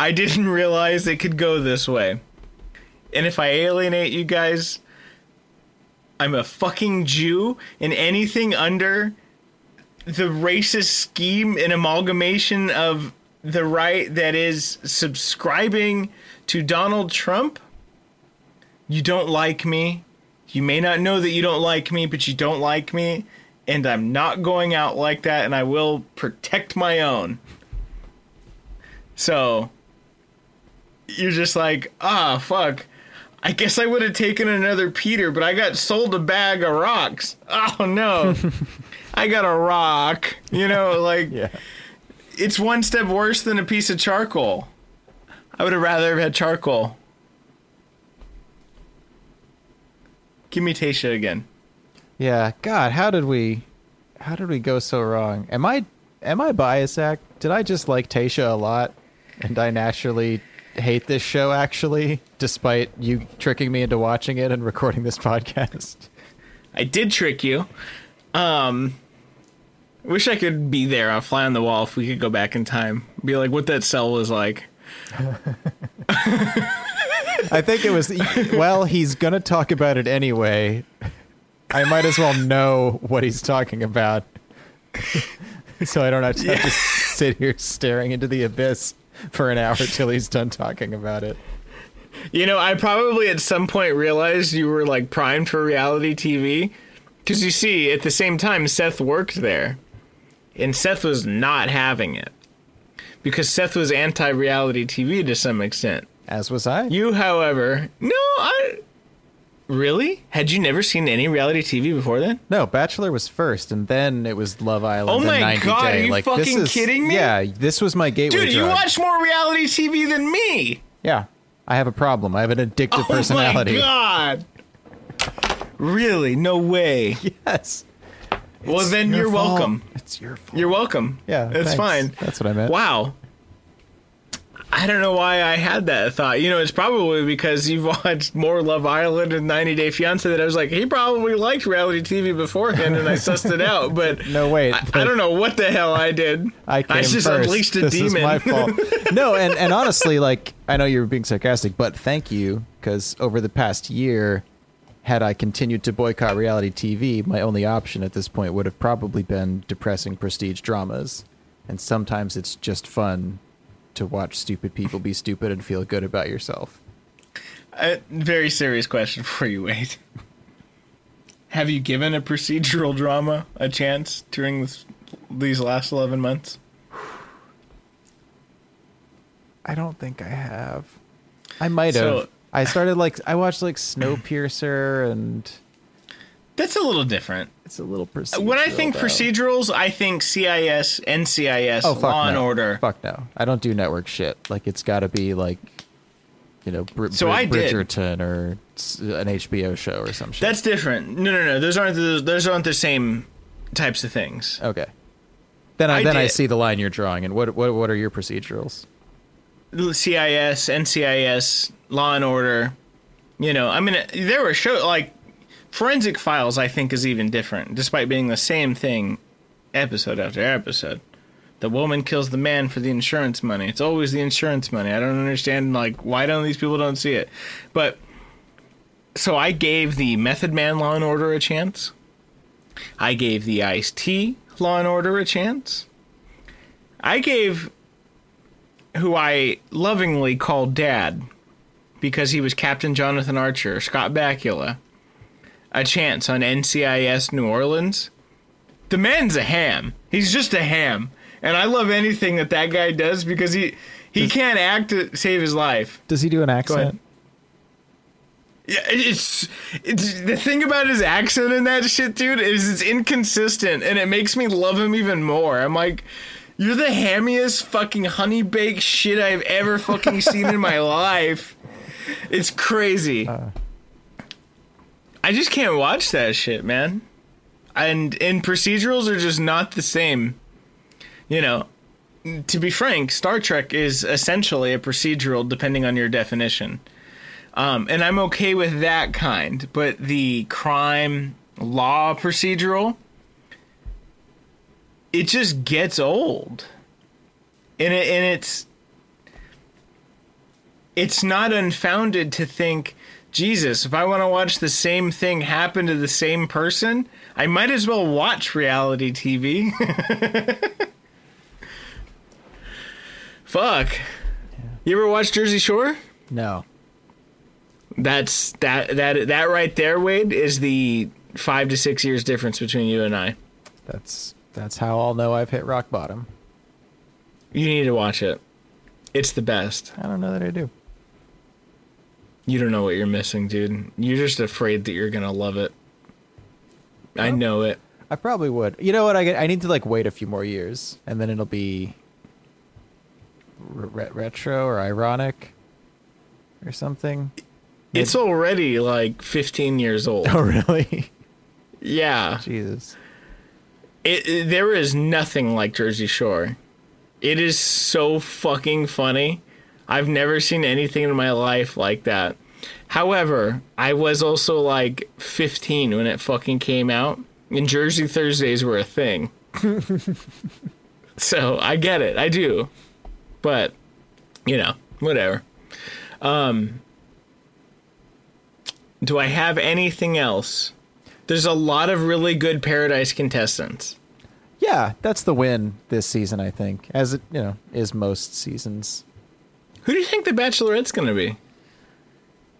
I didn't realize it could go this way. And if I alienate you guys, I'm a fucking Jew, and anything under the racist scheme and amalgamation of the right that is subscribing to Donald Trump, you don't like me. You may not know that you don't like me, but you don't like me, and I'm not going out like that, and I will protect my own. So, you're just like, ah, fuck. I guess I would have taken another Peter, but I got sold a bag of rocks. Oh no. I got a rock. You know, like Yeah. it's one step worse than a piece of charcoal. I would have rather have had charcoal. Give me Tayshia again. Yeah, God, how did we, how did we go so wrong? Am I, am I biased? Zach? Did I just like Tayshia a lot, and I naturally hate this show? Actually, despite you tricking me into watching it and recording this podcast. I did trick you. Um wish I could be there on fly on the wall if we could go back in time. Be like what that cell was like. I think it was. Well, he's gonna talk about it anyway. I might as well know what he's talking about, so I don't have to, have to sit here staring into the abyss for an hour till he's done talking about it. You know, I probably at some point realized you were like primed for reality TV. Because you see, at the same time, Seth worked there. And Seth was not having it. Because Seth was anti reality TV to some extent. As was I. You, however, no, I. Really? Had you never seen any reality TV before then? No, Bachelor was first, and then it was Love Island. Oh my 90 God, Day. are you like, this fucking is, kidding me? Yeah, this was my gateway Dude, you watch more reality TV than me! Yeah, I have a problem. I have an addictive Oh personality. Oh my god! Really? No way. Yes. well, It's then your you're fault. welcome. It's your fault. You're welcome. Yeah, It's fine. That's what I meant. Wow. I don't know why I had that thought. You know, it's probably because you've watched more Love Island and 90 Day Fiance that I was like, he probably liked reality TV beforehand, and I sussed it out. But No, wait, I, I don't know what the hell I did. I came just first. unleashed a this demon. is my fault. no, and and honestly, like I know you were being sarcastic, but thank you because over the past year, had I continued to boycott reality TV, my only option at this point would have probably been depressing prestige dramas, and sometimes it's just fun to watch stupid people be stupid and feel good about yourself. A very serious question for you, Wade. Have you given a procedural drama a chance during this, these last 11 months? I don't think I have. I might So- have. I started like I watched like Snowpiercer, and That's a little different. it's a little procedural. When I think though. procedurals, I think CSI, NCIS, Oh Law no. and Order. Fuck no. I don't do network shit. Like it's got to be like, you know, Br- So Br- I did. Bridgerton or an HBO show or some shit. That's different. No, no, no. Those aren't the, those aren't the same types of things. okay. Then I, I then I see the line you're drawing. And what what what are your procedurals? CSI, NCIS, Law and Order. You know, I mean, there were show like Forensic Files. I think is even different, despite being the same thing, episode after episode. The woman kills the man for the insurance money. It's always the insurance money. I don't understand like why don't these people don't see it. But so I gave the Method Man Law and Order a chance. I gave the Ice T Law and Order a chance. I gave who I lovingly called Dad because he was Captain Jonathan Archer, Scott Bakula, a chance on NCIS New Orleans. The man's a ham. He's just a ham. And I love anything that that guy does because he he can't act to save his life. Does he do an accent? Yeah, it's it's the thing about his accent and that shit, dude, is it's inconsistent and it makes me love him even more. I'm like, you're the hammiest fucking honey baked shit I've ever fucking seen in my life. It's crazy. Uh. I just can't watch that shit, man. And and procedurals are just not the same. You know, to be frank, Star Trek is essentially a procedural depending on your definition. Um, and I'm okay with that kind, but the crime law procedural, it just gets old, and it and it's it's not unfounded to think, Jesus, if I want to watch the same thing happen to the same person, I might as well watch reality TV. Fuck. You ever watch Jersey Shore? No. That's that that that right there, Wade, is the five to six years difference between you and I. That's that's how I'll know I've hit rock bottom. You need to watch it. It's the best. I don't know that I do. You don't know what you're missing, dude. You're just afraid that you're gonna love it. I know it. I probably would. You know what? I get, I need to like wait a few more years, and then it'll be re- retro or ironic or something. It's already like 15 years old. Oh, really? Yeah. Jesus. It, it- there is nothing like Jersey Shore. It is so fucking funny. I've never seen anything in my life like that. However, I was also like 15 when it fucking came out, and Jersey Thursdays were a thing. so I get it. I do. But, you know, whatever. Um, do I have anything else? There's a lot of really good Paradise contestants. Yeah, that's the win this season. I think, as it you know is most seasons. Who do you think the Bachelorette's going to be?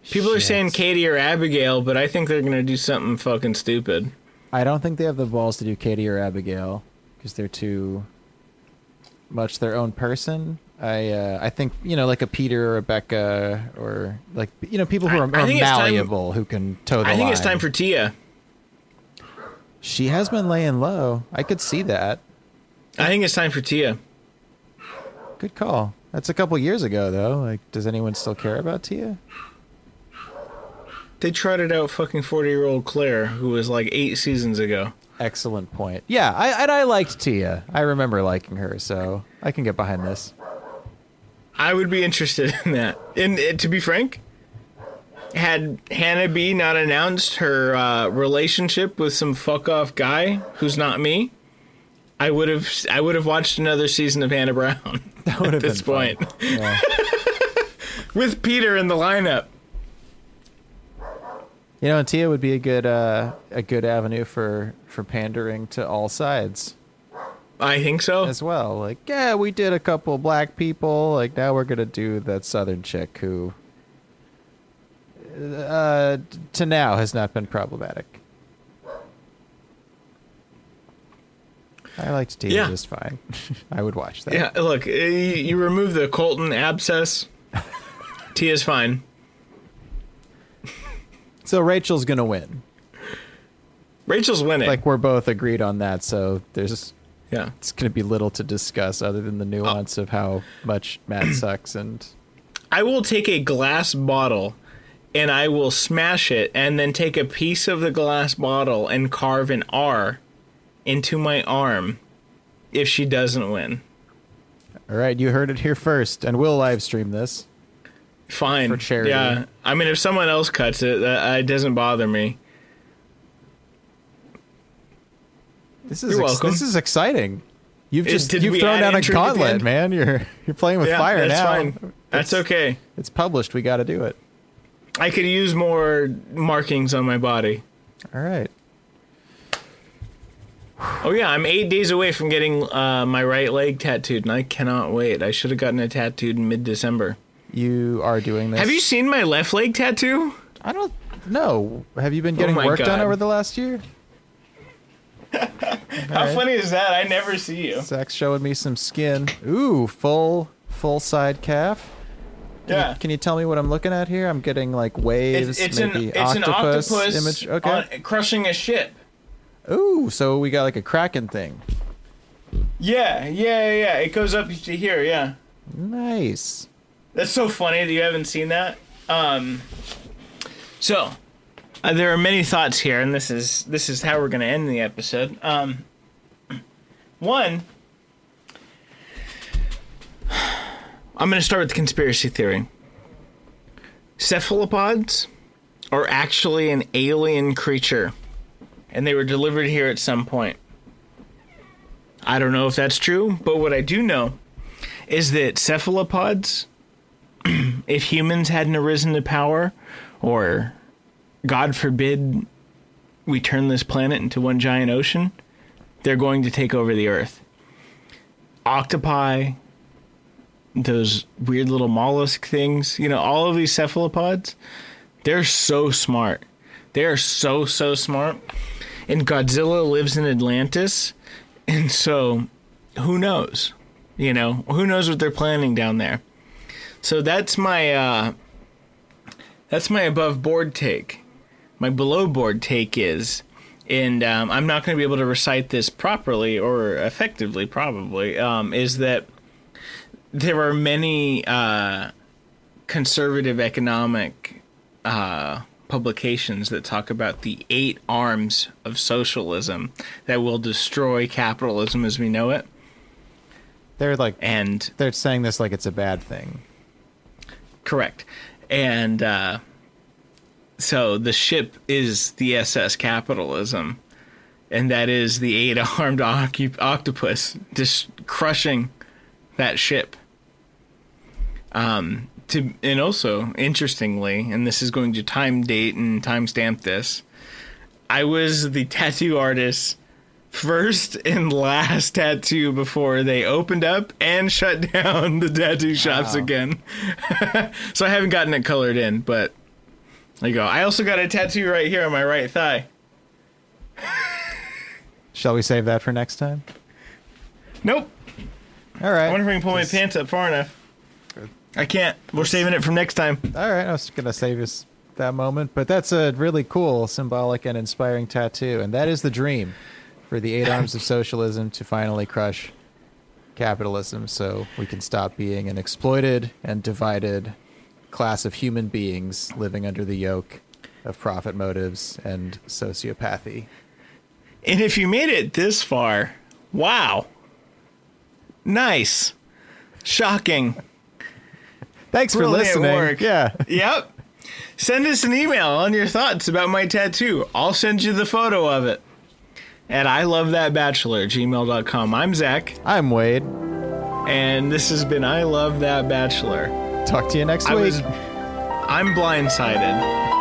People are saying Katie or Abigail, but I think they're going to do something fucking stupid. I don't think they have the balls to do Katie or Abigail because they're too much their own person. I uh, I think you know like a Peter or a Becca or like you know people who are, I are it's time- malleable who can toe the I think it's time for Tia. She has been laying low. I could see that. I think it's time for Tia. Good call. That's a couple years ago though. Like, does anyone still care about Tia? They trotted out fucking 40 year old Clare, who was like eight seasons ago. Excellent point. Yeah, I and I liked Tia. I remember liking her, so I can get behind this. I would be interested in that. And uh, to be frank, had Hannah B not announced her uh, relationship with some fuck off guy who's not me, I would have I would have watched another season of Hannah Brown That would at have this fun. point Yeah. with Peter in the lineup. You know, and Tia would be a good uh, a good avenue for for pandering to all sides I think so. as well. Like, yeah, we did a couple black people. Like now we're gonna do that southern chick who, uh, to now has not been problematic. I liked Tia Yeah. just fine. I would watch that. Yeah, look, you, you remove the Colton abscess. Tia's fine. So Rachael's gonna win. Rachael's winning. Like we're both agreed on that. So there's yeah. it's going to be little to discuss other than the oh. nuance of how much Matt sucks and I will take a glass bottle and I will smash it and then take a piece of the glass bottle and carve an R into my arm if she doesn't win. all right you heard it here first and we'll live stream this Fine. For charity. Yeah. I mean, if someone else cuts it, that uh, it doesn't bother me. this is You're ex- welcome. this is exciting you've just you've thrown down a gauntlet man you're you're playing with yeah, fire that's now fine. That's It's- okay. it's published we got to do it I could use more markings on my body. all right Oh yeah, I'm eight days away from getting uh, my right leg tattooed, and I cannot wait. I should have gotten it tattooed in mid-December. you are doing this Have you seen my left leg tattoo? I don't know have you been getting Oh work done over the last year How right. funny is that? I never see you. Zach's showing me some skin ooh full full side calf Can you- Yeah. Can you tell me what I'm looking at here? I'm getting like waves, It's, it's an maybe it's an octopus, octopus image. Okay. on- crushing a ship. Ooh, so we got like a kraken thing. Yeah, yeah, yeah. It goes up to here. Yeah, Nice. that's so funny that you haven't seen that. Um, so uh, there are many thoughts here, and this is this is how we're going to end the episode. Um, one, I'm going to start with the conspiracy theory. Cephalopods are actually an alien creature, and they were delivered here at some point. I don't know if that's true, but what I do know is that cephalopods, if humans hadn't arisen to power, or God forbid we turn this planet into one giant ocean, they're going to take over the earth. Octopi, those weird little mollusk things, you know, all of these cephalopods, they're so smart. They are so, so smart. And Godzilla lives in Atlantis. And so, who knows? You know, who knows what they're planning down there? So that's my uh that's my above board take. My below board take is and um, I'm not going to be able to recite this properly or effectively, probably, um, is that there are many uh, conservative economic uh, publications that talk about the eight arms of socialism that will destroy capitalism as we know it. They're like And they're saying this like it's a bad thing. correct. And uh, so the ship is the SS capitalism, and that is the eight armed ocu- octopus just crushing that ship. Um, to and also interestingly, and this is going to time date and timestamp this. I was the tattoo artist first and last tattoo before they opened up and shut down the tattoo shops Wow. again. so I haven't gotten it colored in, but there you go. I also got a tattoo right here on my right thigh. Shall we save that for next time? Nope. All right. I wonder if I can pull my pants up far enough. I can't. We're saving it from next time. All right, I was gonna save us that moment, but that's a really cool, symbolic, and inspiring tattoo, and that is the dream for the eight arms of socialism to finally crush capitalism, so we can stop being an exploited and divided class of human beings living under the yoke of profit motives and sociopathy. And if you made it this far, wow. Nice. Shocking. Thanks for listening. Yeah. Yep. Send us an email on your thoughts about my tattoo. I'll send you the photo of it. At I love that bachelor gmail.com. I'm Zach, I'm Wade. and this has been I Love That Bachelor. Talk to you next I week. was I'm blindsided.